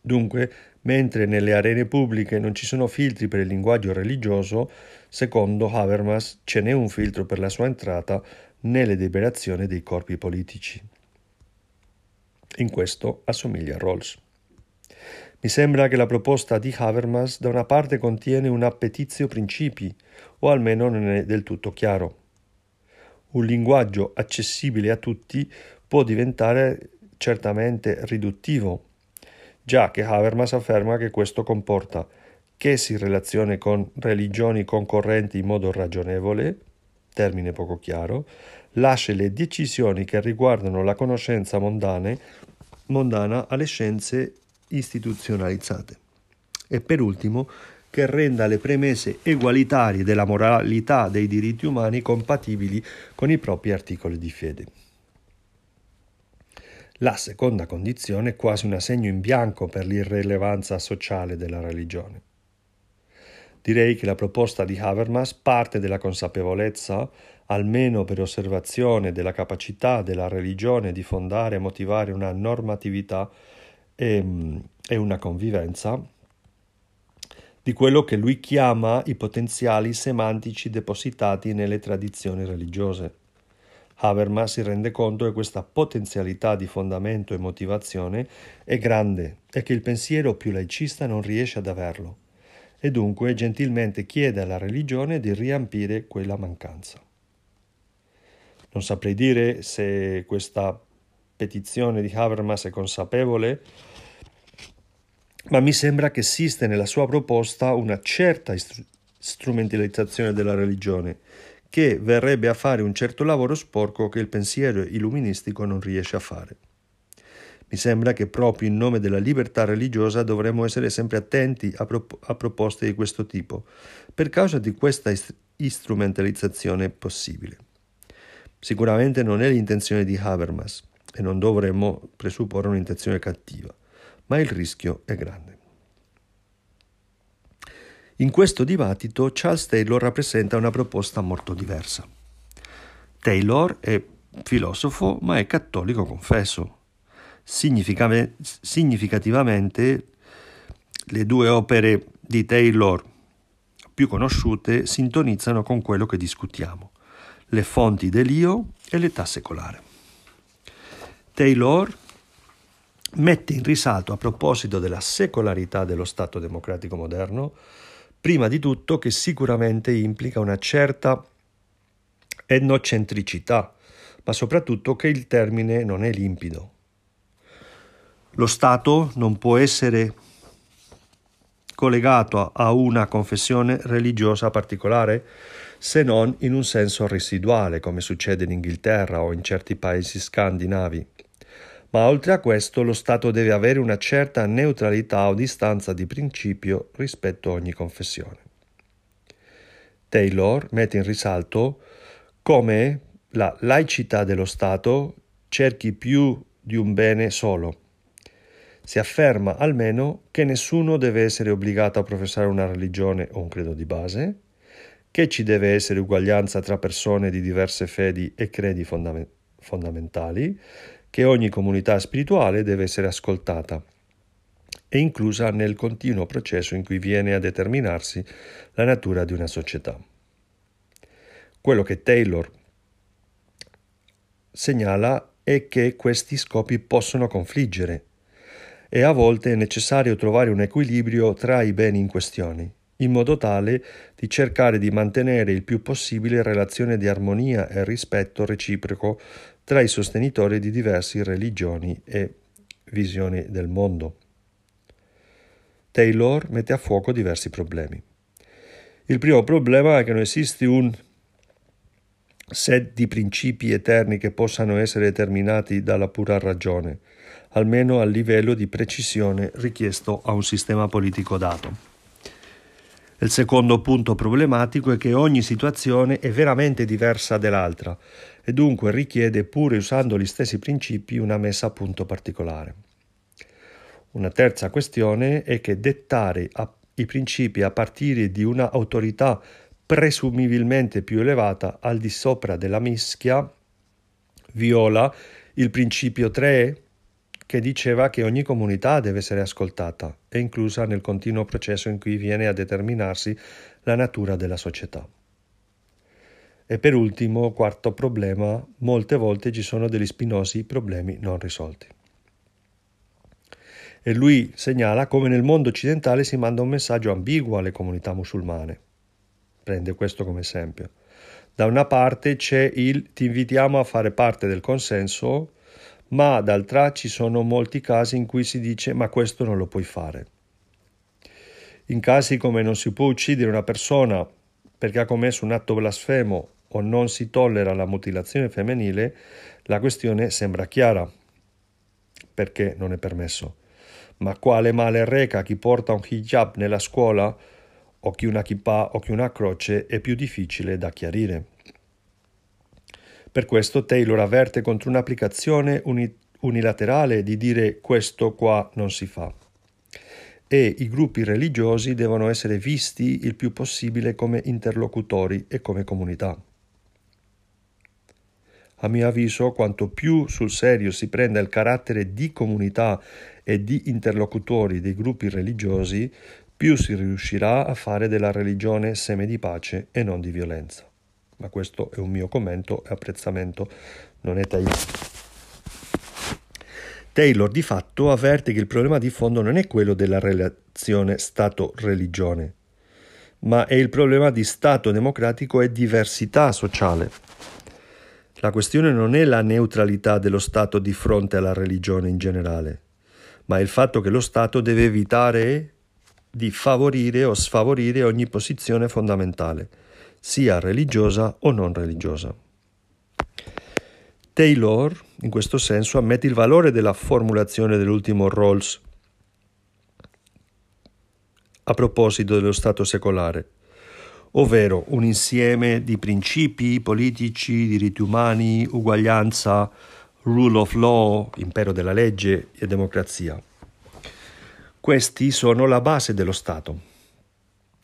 Dunque, mentre nelle arene pubbliche non ci sono filtri per il linguaggio religioso, secondo Habermas ce n'è un filtro per la sua entrata nelle deliberazioni dei corpi politici. In questo assomiglia a Rawls. Mi sembra che la proposta di Habermas da una parte contiene un appetizio principi, o almeno non è del tutto chiaro. Un linguaggio accessibile a tutti può diventare certamente riduttivo, già che Habermas afferma che questo comporta che si relazioni con religioni concorrenti in modo ragionevole, termine poco chiaro, lascia le decisioni che riguardano la conoscenza mondane, mondana alle scienze istituzionalizzate. E per ultimo, che renda le premesse egualitarie della moralità dei diritti umani compatibili con i propri articoli di fede. La seconda condizione è quasi un assegno in bianco per l'irrilevanza sociale della religione. Direi che la proposta di Habermas parte dalla consapevolezza, almeno per osservazione, della capacità della religione di fondare e motivare una normatività e, e una convivenza di quello che lui chiama i potenziali semantici depositati nelle tradizioni religiose. Habermas si rende conto che questa potenzialità di fondamento e motivazione è grande e che il pensiero più laicista non riesce ad averlo, e dunque gentilmente chiede alla religione di riempire quella mancanza. Non saprei dire se questa petizione di Habermas è consapevole ma mi sembra che esiste nella sua proposta una certa strumentalizzazione della religione, che verrebbe a fare un certo lavoro sporco che il pensiero illuministico non riesce a fare. Mi sembra che proprio in nome della libertà religiosa dovremmo essere sempre attenti a, pro- a proposte di questo tipo, per causa di questa ist- istrumentalizzazione possibile. Sicuramente non è l'intenzione di Habermas e non dovremmo presupporre un'intenzione cattiva, ma il rischio è grande. In questo dibattito Charles Taylor rappresenta una proposta molto diversa. Taylor è filosofo ma è cattolico confesso significativamente le due opere di Taylor più conosciute sintonizzano con quello che discutiamo, le fonti dell'io e l'età secolare. Taylor mette in risalto a proposito della secolarità dello Stato democratico moderno, prima di tutto che sicuramente implica una certa etnocentricità, ma soprattutto che il termine non è limpido. Lo Stato non può essere collegato a una confessione religiosa particolare se non in un senso residuale, come succede in Inghilterra o in certi paesi scandinavi. Ma oltre a questo lo Stato deve avere una certa neutralità o distanza di principio rispetto a ogni confessione. Taylor mette in risalto come la laicità dello Stato cerchi più di un bene solo, si afferma almeno che nessuno deve essere obbligato a professare una religione o un credo di base, che ci deve essere uguaglianza tra persone di diverse fedi e credi fondament- fondamentali, che ogni comunità spirituale deve essere ascoltata e inclusa nel continuo processo in cui viene a determinarsi la natura di una società. Quello che Taylor segnala è che questi scopi possono confliggere e a volte è necessario trovare un equilibrio tra i beni in questione, in modo tale di cercare di mantenere il più possibile relazione di armonia e rispetto reciproco tra i sostenitori di diverse religioni e visioni del mondo. Taylor mette a fuoco diversi problemi. Il primo problema è che non esiste un set di principi eterni che possano essere determinati dalla pura ragione, almeno al livello di precisione richiesto a un sistema politico dato. Il secondo punto problematico è che ogni situazione è veramente diversa dall'altra e dunque richiede, pure usando gli stessi principi, una messa a punto particolare. Una terza questione è che dettare i principi a partire di un'autorità presumibilmente più elevata al di sopra della mischia viola il principio 3 che diceva che ogni comunità deve essere ascoltata e inclusa nel continuo processo in cui viene a determinarsi la natura della società. E per ultimo, quarto problema, molte volte ci sono degli spinosi problemi non risolti. E lui segnala come nel mondo occidentale si manda un messaggio ambiguo alle comunità musulmane. Prende questo come esempio. Da una parte c'è il ti invitiamo a fare parte del consenso ma d'altra ci sono molti casi in cui si dice ma questo non lo puoi fare. In casi come non si può uccidere una persona perché ha commesso un atto blasfemo o non si tollera la mutilazione femminile, la questione sembra chiara perché non è permesso. Ma quale male reca chi porta un hijab nella scuola o chi una kippah o chi una croce è più difficile da chiarire. Per questo Taylor avverte contro un'applicazione uni- unilaterale di dire questo qua non si fa. E i gruppi religiosi devono essere visti il più possibile come interlocutori e come comunità. A mio avviso, quanto più sul serio si prenda il carattere di comunità e di interlocutori dei gruppi religiosi, più si riuscirà a fare della religione seme di pace e non di violenza ma questo è un mio commento e apprezzamento, non è Taylor. Taylor di fatto avverte che il problema di fondo non è quello della relazione Stato-religione, ma è il problema di Stato democratico e diversità sociale. La questione non è la neutralità dello Stato di fronte alla religione in generale, ma il fatto che lo Stato deve evitare di favorire o sfavorire ogni posizione fondamentale, sia religiosa o non religiosa. Taylor, in questo senso, ammette il valore della formulazione dell'ultimo Rawls a proposito dello Stato secolare, ovvero un insieme di principi politici, diritti umani, uguaglianza, rule of law, impero della legge e democrazia. Questi sono la base dello Stato,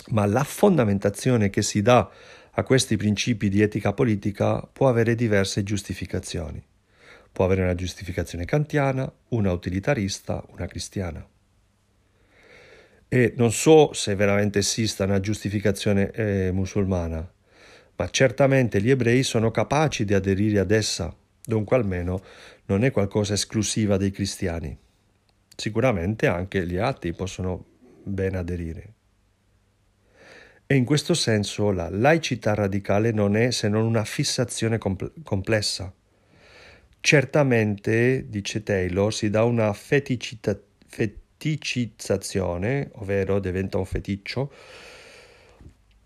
ma la fondamentazione che si dà a questi principi di etica politica può avere diverse giustificazioni. Può avere una giustificazione kantiana, una utilitarista, una cristiana. E non so se veramente esista una giustificazione eh, musulmana, ma certamente gli ebrei sono capaci di aderire ad essa dunque almeno non è qualcosa esclusiva dei cristiani. Sicuramente anche gli atei possono ben aderire. E in questo senso la laicità radicale non è se non una fissazione compl- complessa. Certamente, dice Taylor, si dà una feticita- feticizzazione, ovvero diventa un feticcio,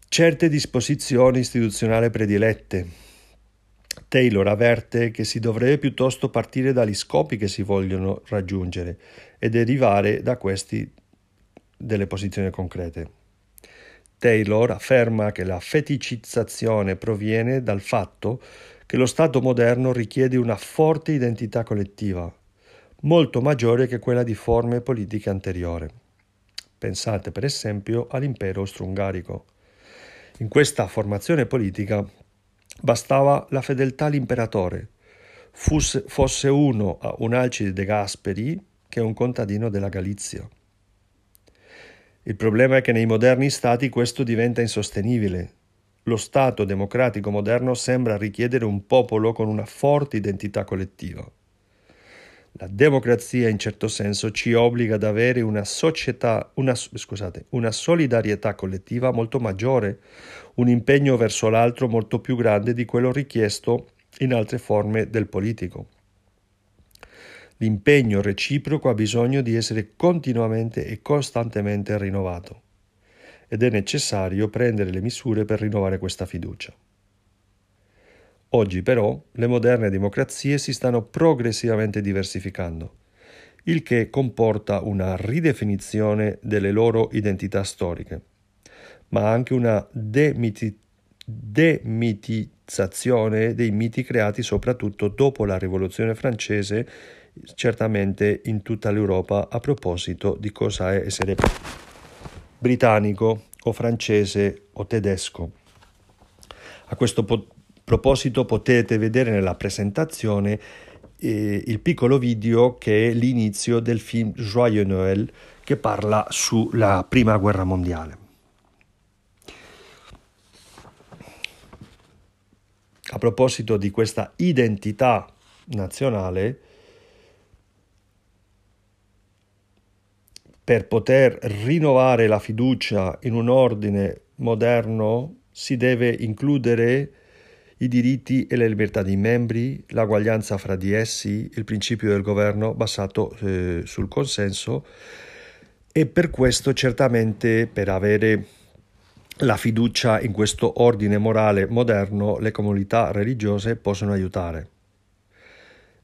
certe disposizioni istituzionali predilette, Taylor avverte che si dovrebbe piuttosto partire dagli scopi che si vogliono raggiungere e derivare da questi delle posizioni concrete. Taylor afferma che la feticizzazione proviene dal fatto che lo Stato moderno richiede una forte identità collettiva, molto maggiore che quella di forme politiche anteriori. Pensate per esempio all'impero austro-ungarico. In questa formazione politica Bastava la fedeltà all'imperatore, fosse, fosse uno un Alcide de Gasperi che un contadino della Galizia. Il problema è che nei moderni stati questo diventa insostenibile. Lo Stato democratico moderno sembra richiedere un popolo con una forte identità collettiva. La democrazia in certo senso ci obbliga ad avere una società, una, scusate, una solidarietà collettiva molto maggiore, un impegno verso l'altro molto più grande di quello richiesto in altre forme del politico. L'impegno reciproco ha bisogno di essere continuamente e costantemente rinnovato ed è necessario prendere le misure per rinnovare questa fiducia. Oggi però le moderne democrazie si stanno progressivamente diversificando, il che comporta una ridefinizione delle loro identità storiche, ma anche una demiti- demitizzazione dei miti creati soprattutto dopo la Rivoluzione francese, certamente in tutta l'Europa a proposito di cosa è essere britannico o francese o tedesco. A questo punto proposito potete vedere nella presentazione eh, il piccolo video che è l'inizio del film Joyeux Noël che parla sulla prima guerra mondiale. A proposito di questa identità nazionale, per poter rinnovare la fiducia in un ordine moderno si deve includere i diritti e le libertà dei membri, l'uguaglianza fra di essi, il principio del governo basato eh, sul consenso e per questo certamente per avere la fiducia in questo ordine morale moderno le comunità religiose possono aiutare.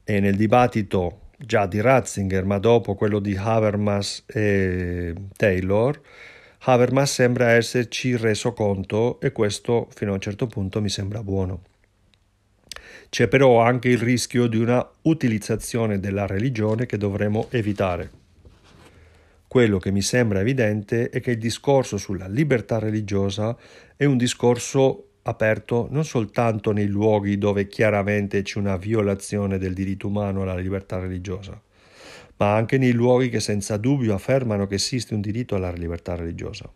E nel dibattito già di Ratzinger, ma dopo quello di Habermas e Taylor, Habermas sembra esserci reso conto e questo fino a un certo punto mi sembra buono. C'è però anche il rischio di una utilizzazione della religione che dovremo evitare. Quello che mi sembra evidente è che il discorso sulla libertà religiosa è un discorso aperto non soltanto nei luoghi dove chiaramente c'è una violazione del diritto umano alla libertà religiosa, ma anche nei luoghi che senza dubbio affermano che esiste un diritto alla libertà religiosa.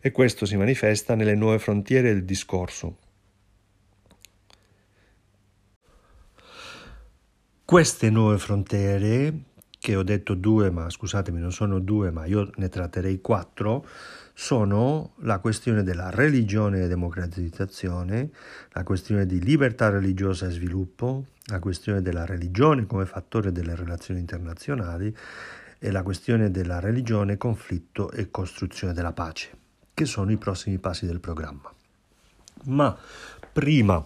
E questo si manifesta nelle nuove frontiere del discorso. Queste nuove frontiere, che ho detto due, ma scusatemi, non sono due, ma io ne tratterei quattro, sono la questione della religione e democratizzazione, la questione di libertà religiosa e sviluppo, la questione della religione come fattore delle relazioni internazionali e la questione della religione, conflitto e costruzione della pace, che sono i prossimi passi del programma. Ma prima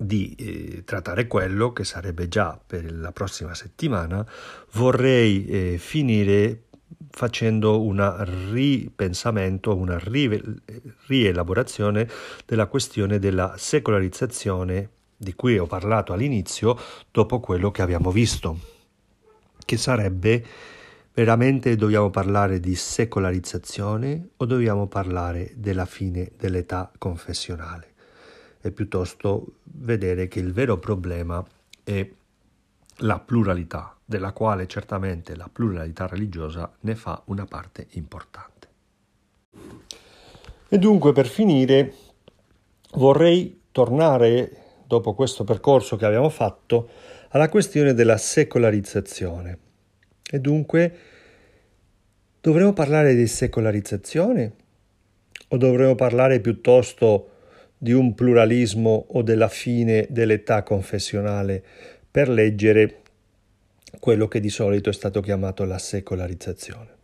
di eh, trattare quello, che sarebbe già per la prossima settimana, vorrei eh, finire facendo un ripensamento, una rielaborazione della questione della secolarizzazione di cui ho parlato all'inizio dopo quello che abbiamo visto, che sarebbe veramente dobbiamo parlare di secolarizzazione o dobbiamo parlare della fine dell'età confessionale e piuttosto vedere che il vero problema è la pluralità, della quale certamente la pluralità religiosa ne fa una parte importante. E dunque per finire vorrei tornare, dopo questo percorso che abbiamo fatto, alla questione della secolarizzazione. E dunque dovremmo parlare di secolarizzazione o dovremmo parlare piuttosto di un pluralismo o della fine dell'età confessionale per leggere quello che di solito è stato chiamato la secolarizzazione.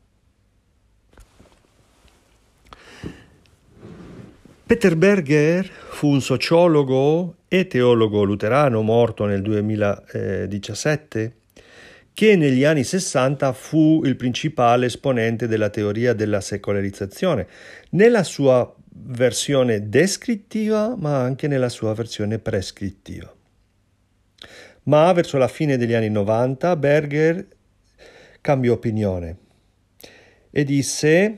Peter Berger fu un sociologo e teologo luterano morto nel 2017 che negli anni 60 fu il principale esponente della teoria della secolarizzazione, nella sua versione descrittiva ma anche nella sua versione prescrittiva. Ma verso la fine degli anni 90 Berger cambiò opinione e disse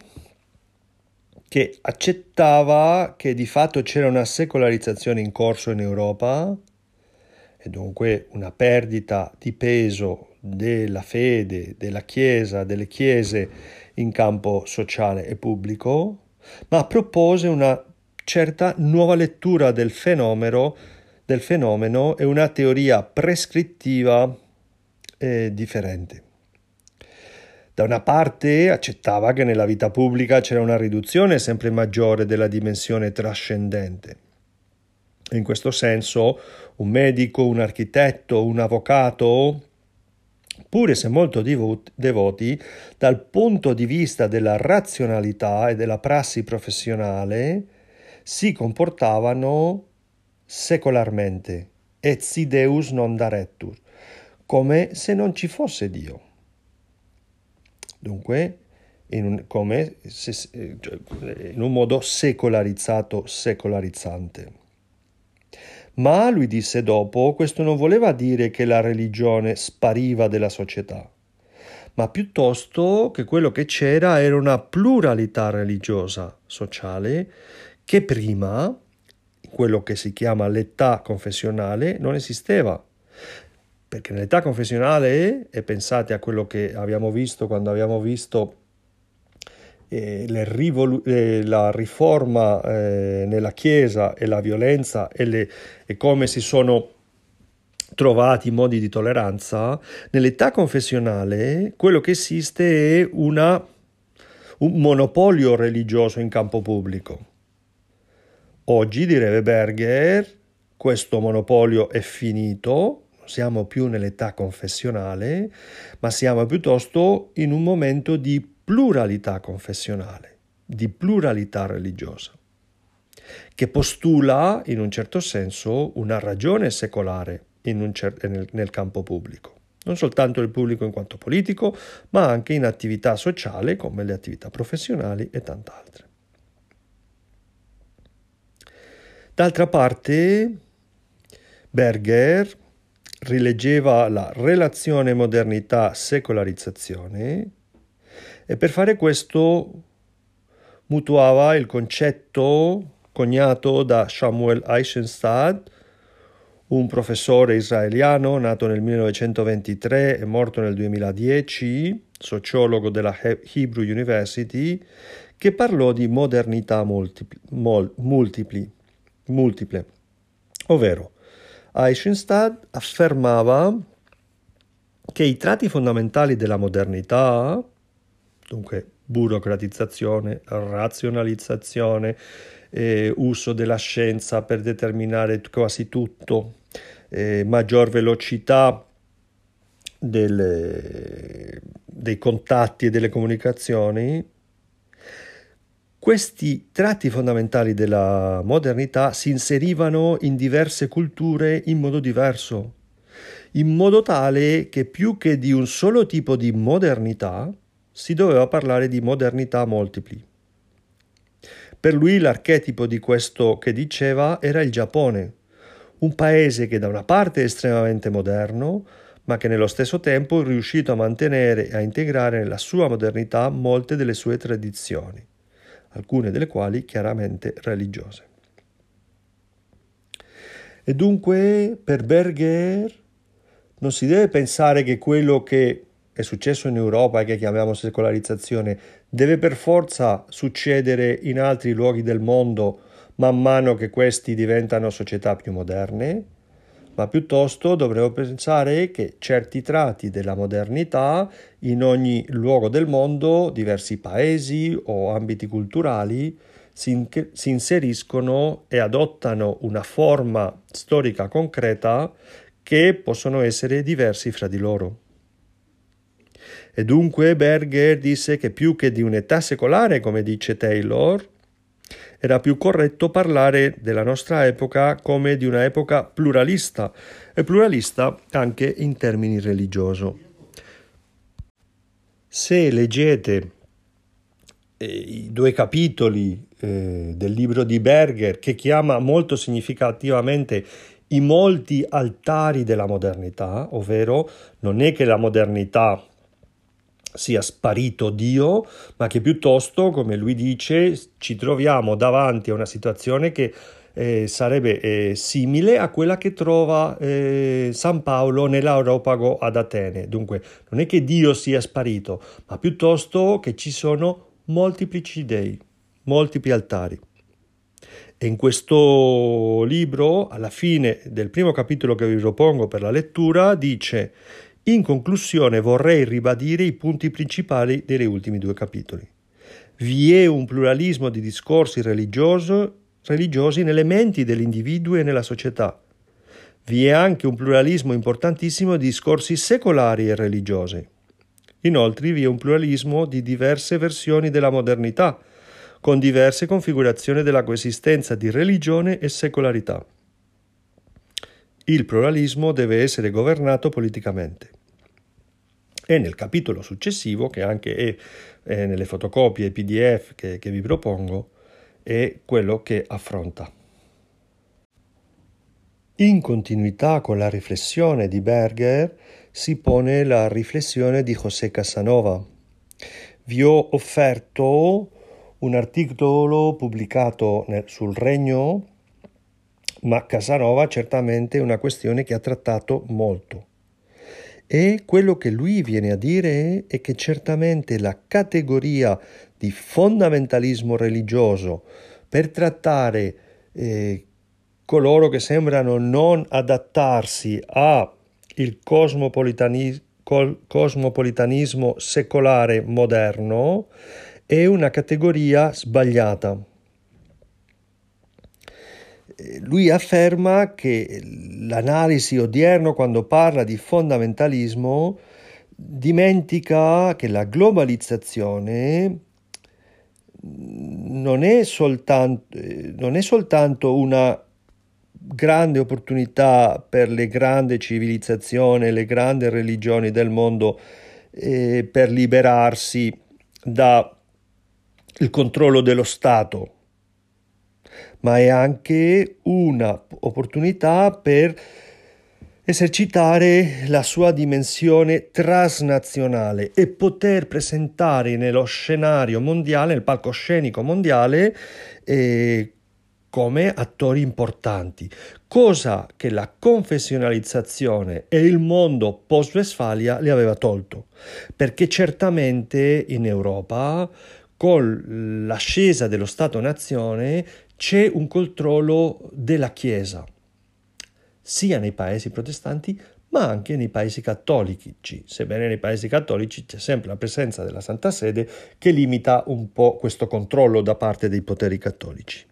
che accettava che di fatto c'era una secolarizzazione in corso in Europa e dunque una perdita di peso della fede, della Chiesa, delle chiese in campo sociale e pubblico, ma propose una certa nuova lettura del fenomeno del fenomeno e una teoria prescrittiva eh, differente. Da una parte accettava che nella vita pubblica c'era una riduzione sempre maggiore della dimensione trascendente. In questo senso un medico, un architetto, un avvocato, pure se molto devoti, dal punto di vista della razionalità e della prassi professionale, si comportavano secolarmente, et si Deus non darettur, come se non ci fosse Dio. Dunque, in un, come se, cioè, in un modo secolarizzato, secolarizzante. Ma lui disse dopo, questo non voleva dire che la religione spariva della società, ma piuttosto che quello che c'era era una pluralità religiosa, sociale, che prima quello che si chiama l'età confessionale non esisteva. Perché nell'età confessionale, e pensate a quello che abbiamo visto quando abbiamo visto rivolu- eh, la riforma eh, nella Chiesa e la violenza e, le, e come si sono trovati modi di tolleranza, nell'età confessionale quello che esiste è una, un monopolio religioso in campo pubblico. Oggi, direbbe Berger, questo monopolio è finito, non siamo più nell'età confessionale, ma siamo piuttosto in un momento di pluralità confessionale, di pluralità religiosa, che postula in un certo senso una ragione secolare cer- nel, nel campo pubblico non soltanto il pubblico in quanto politico, ma anche in attività sociali come le attività professionali e tant'altre. D'altra parte, Berger rileggeva la relazione modernità-secolarizzazione e per fare questo mutuava il concetto coniato da Samuel Eisenstadt, un professore israeliano nato nel 1923 e morto nel 2010, sociologo della Hebrew University, che parlò di modernità multipli. multipli multiple, ovvero Eisenstadt affermava che i tratti fondamentali della modernità, dunque burocratizzazione, razionalizzazione, eh, uso della scienza per determinare quasi tutto, eh, maggior velocità delle, dei contatti e delle comunicazioni, questi tratti fondamentali della modernità si inserivano in diverse culture in modo diverso, in modo tale che più che di un solo tipo di modernità si doveva parlare di modernità multipli. Per lui l'archetipo di questo che diceva era il Giappone, un paese che da una parte è estremamente moderno, ma che nello stesso tempo è riuscito a mantenere e a integrare nella sua modernità molte delle sue tradizioni, alcune delle quali chiaramente religiose. E dunque per Berger non si deve pensare che quello che è successo in Europa e che chiamiamo secolarizzazione deve per forza succedere in altri luoghi del mondo man mano che questi diventano società più moderne, ma piuttosto dovremmo pensare che certi tratti della modernità in ogni luogo del mondo, diversi paesi o ambiti culturali, si, si inseriscono e adottano una forma storica concreta che possono essere diversi fra di loro. E dunque Berger disse che più che di un'età secolare, come dice Taylor, era più corretto parlare della nostra epoca come di una epoca pluralista, e pluralista anche in termini religiosi. Se leggete eh, i due capitoli eh, del libro di Berger, che chiama molto significativamente i molti altari della modernità, ovvero non è che la modernità sia sparito Dio, ma che piuttosto, come lui dice, ci troviamo davanti a una situazione che eh, sarebbe eh, simile a quella che trova eh, San Paolo nell'Europago ad Atene. Dunque, non è che Dio sia sparito, ma piuttosto che ci sono moltiplici dei, moltipli altari. E in questo libro, alla fine del primo capitolo che vi propongo per la lettura, dice in conclusione vorrei ribadire i punti principali degli ultimi due capitoli. Vi è un pluralismo di discorsi religiosi nelle menti degli individui e nella società. Vi è anche un pluralismo importantissimo di discorsi secolari e religiosi. Inoltre vi è un pluralismo di diverse versioni della modernità, con diverse configurazioni della coesistenza di religione e secolarità. Il pluralismo deve essere governato politicamente. E nel capitolo successivo, che anche è, è nelle fotocopie PDF che, che vi propongo, è quello che affronta. In continuità con la riflessione di Berger si pone la riflessione di José Casanova. Vi ho offerto un articolo pubblicato sul Regno ma Casanova certamente è una questione che ha trattato molto. E quello che lui viene a dire è che certamente la categoria di fondamentalismo religioso per trattare eh, coloro che sembrano non adattarsi al cosmopolitanismo, cosmopolitanismo secolare moderno è una categoria sbagliata lui afferma che l'analisi odierna quando parla di fondamentalismo dimentica che la globalizzazione non è soltanto, non è soltanto una grande opportunità per le grandi civilizzazioni, le grandi religioni del mondo eh, per liberarsi dal controllo dello Stato ma è anche un'opportunità per esercitare la sua dimensione transnazionale e poter presentare nello scenario mondiale, nel palcoscenico mondiale, eh, come attori importanti, cosa che la confessionalizzazione e il mondo post-Westfalia le aveva tolto, perché certamente in Europa con l'ascesa dello Stato-nazione c'è un controllo della Chiesa, sia nei paesi protestanti ma anche nei paesi cattolici, sebbene nei paesi cattolici c'è sempre la presenza della Santa Sede che limita un po' questo controllo da parte dei poteri cattolici.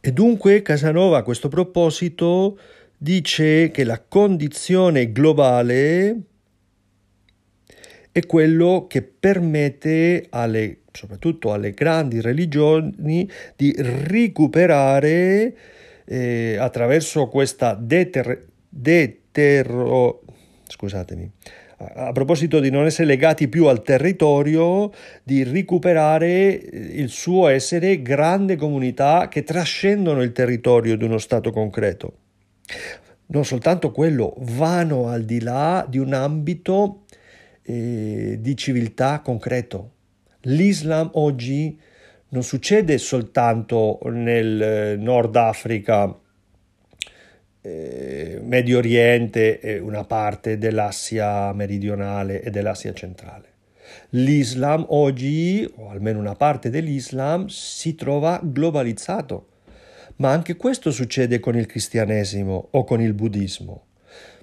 E dunque Casanova a questo proposito dice che la condizione globale è quello che permette alle, soprattutto alle grandi religioni di recuperare eh, attraverso questa deter, detero, scusatemi, a proposito di non essere legati più al territorio, di recuperare il suo essere grande comunità che trascendono il territorio di uno Stato concreto. Non soltanto quello, vanno al di là di un ambito eh, di civiltà concreto. L'Islam oggi non succede soltanto nel eh, Nord Africa, eh, Medio Oriente e una parte dell'Asia meridionale e dell'Asia centrale. L'Islam oggi, o almeno una parte dell'Islam, si trova globalizzato. Ma anche questo succede con il cristianesimo o con il buddismo.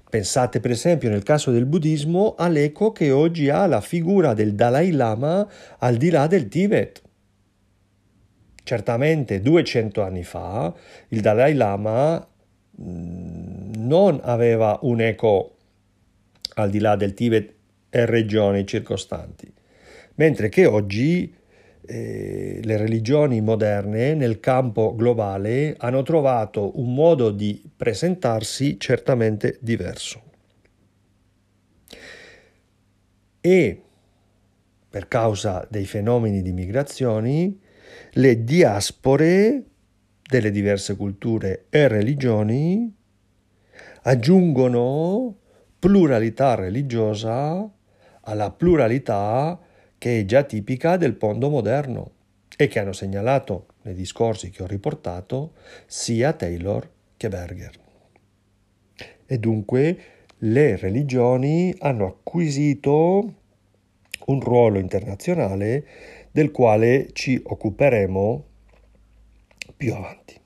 Pensate per esempio nel caso del buddismo all'eco che oggi ha la figura del Dalai Lama al di là del Tibet. Certamente 200 anni fa il Dalai Lama mm, non aveva un eco al di là del Tibet e regioni circostanti, mentre che oggi eh, le religioni moderne nel campo globale hanno trovato un modo di presentarsi certamente diverso. E per causa dei fenomeni di migrazioni, le diaspore delle diverse culture e religioni aggiungono pluralità religiosa alla pluralità che è già tipica del mondo moderno e che hanno segnalato nei discorsi che ho riportato sia Taylor che Berger. E dunque le religioni hanno acquisito un ruolo internazionale del quale ci occuperemo più avanti.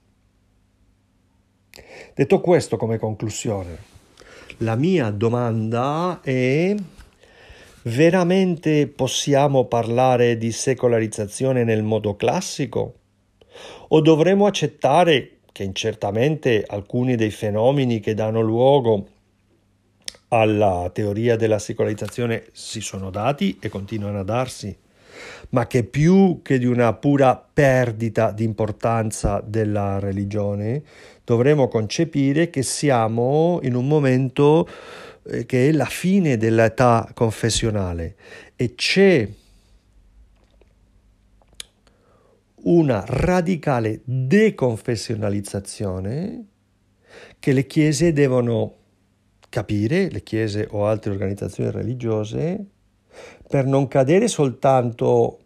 Detto questo come conclusione, la mia domanda è Veramente possiamo parlare di secolarizzazione nel modo classico? O dovremo accettare che certamente alcuni dei fenomeni che danno luogo alla teoria della secolarizzazione si sono dati e continuano a darsi, ma che più che di una pura perdita di importanza della religione, dovremo concepire che siamo in un momento eh, che è la fine dell'età confessionale. E c'è una radicale deconfessionalizzazione che le chiese devono capire, le chiese o altre organizzazioni religiose, per non cadere soltanto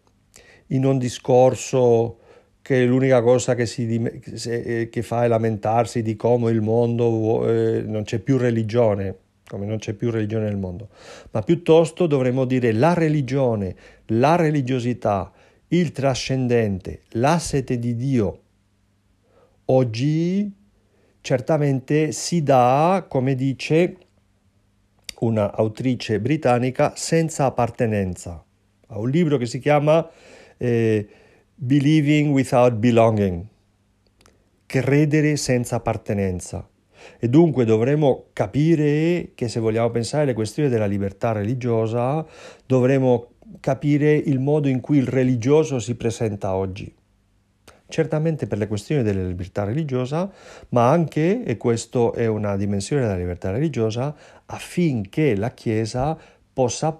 in un discorso che l'unica cosa che, si, che fa è lamentarsi di come il mondo eh, non c'è più religione come non c'è più religione nel mondo, ma piuttosto dovremmo dire la religione, la religiosità, il trascendente, la sete di Dio. Oggi certamente si dà, come dice una autrice britannica, senza appartenenza. Ha un libro che si chiama eh, Believing Without Belonging, credere senza appartenenza. E dunque dovremo capire che se vogliamo pensare alle questioni della libertà religiosa, dovremo capire il modo in cui il religioso si presenta oggi. Certamente per le questioni della libertà religiosa, ma anche, e questa è una dimensione della libertà religiosa, affinché la Chiesa possa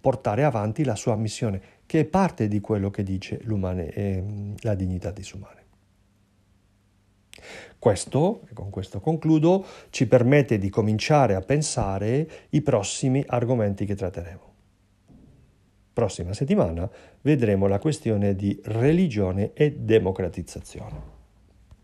portare avanti la sua missione, che è parte di quello che dice eh, la dignità disumana. Questo, e con questo concludo, ci permette di cominciare a pensare i prossimi argomenti che tratteremo. Prossima settimana vedremo la questione di religione e democratizzazione.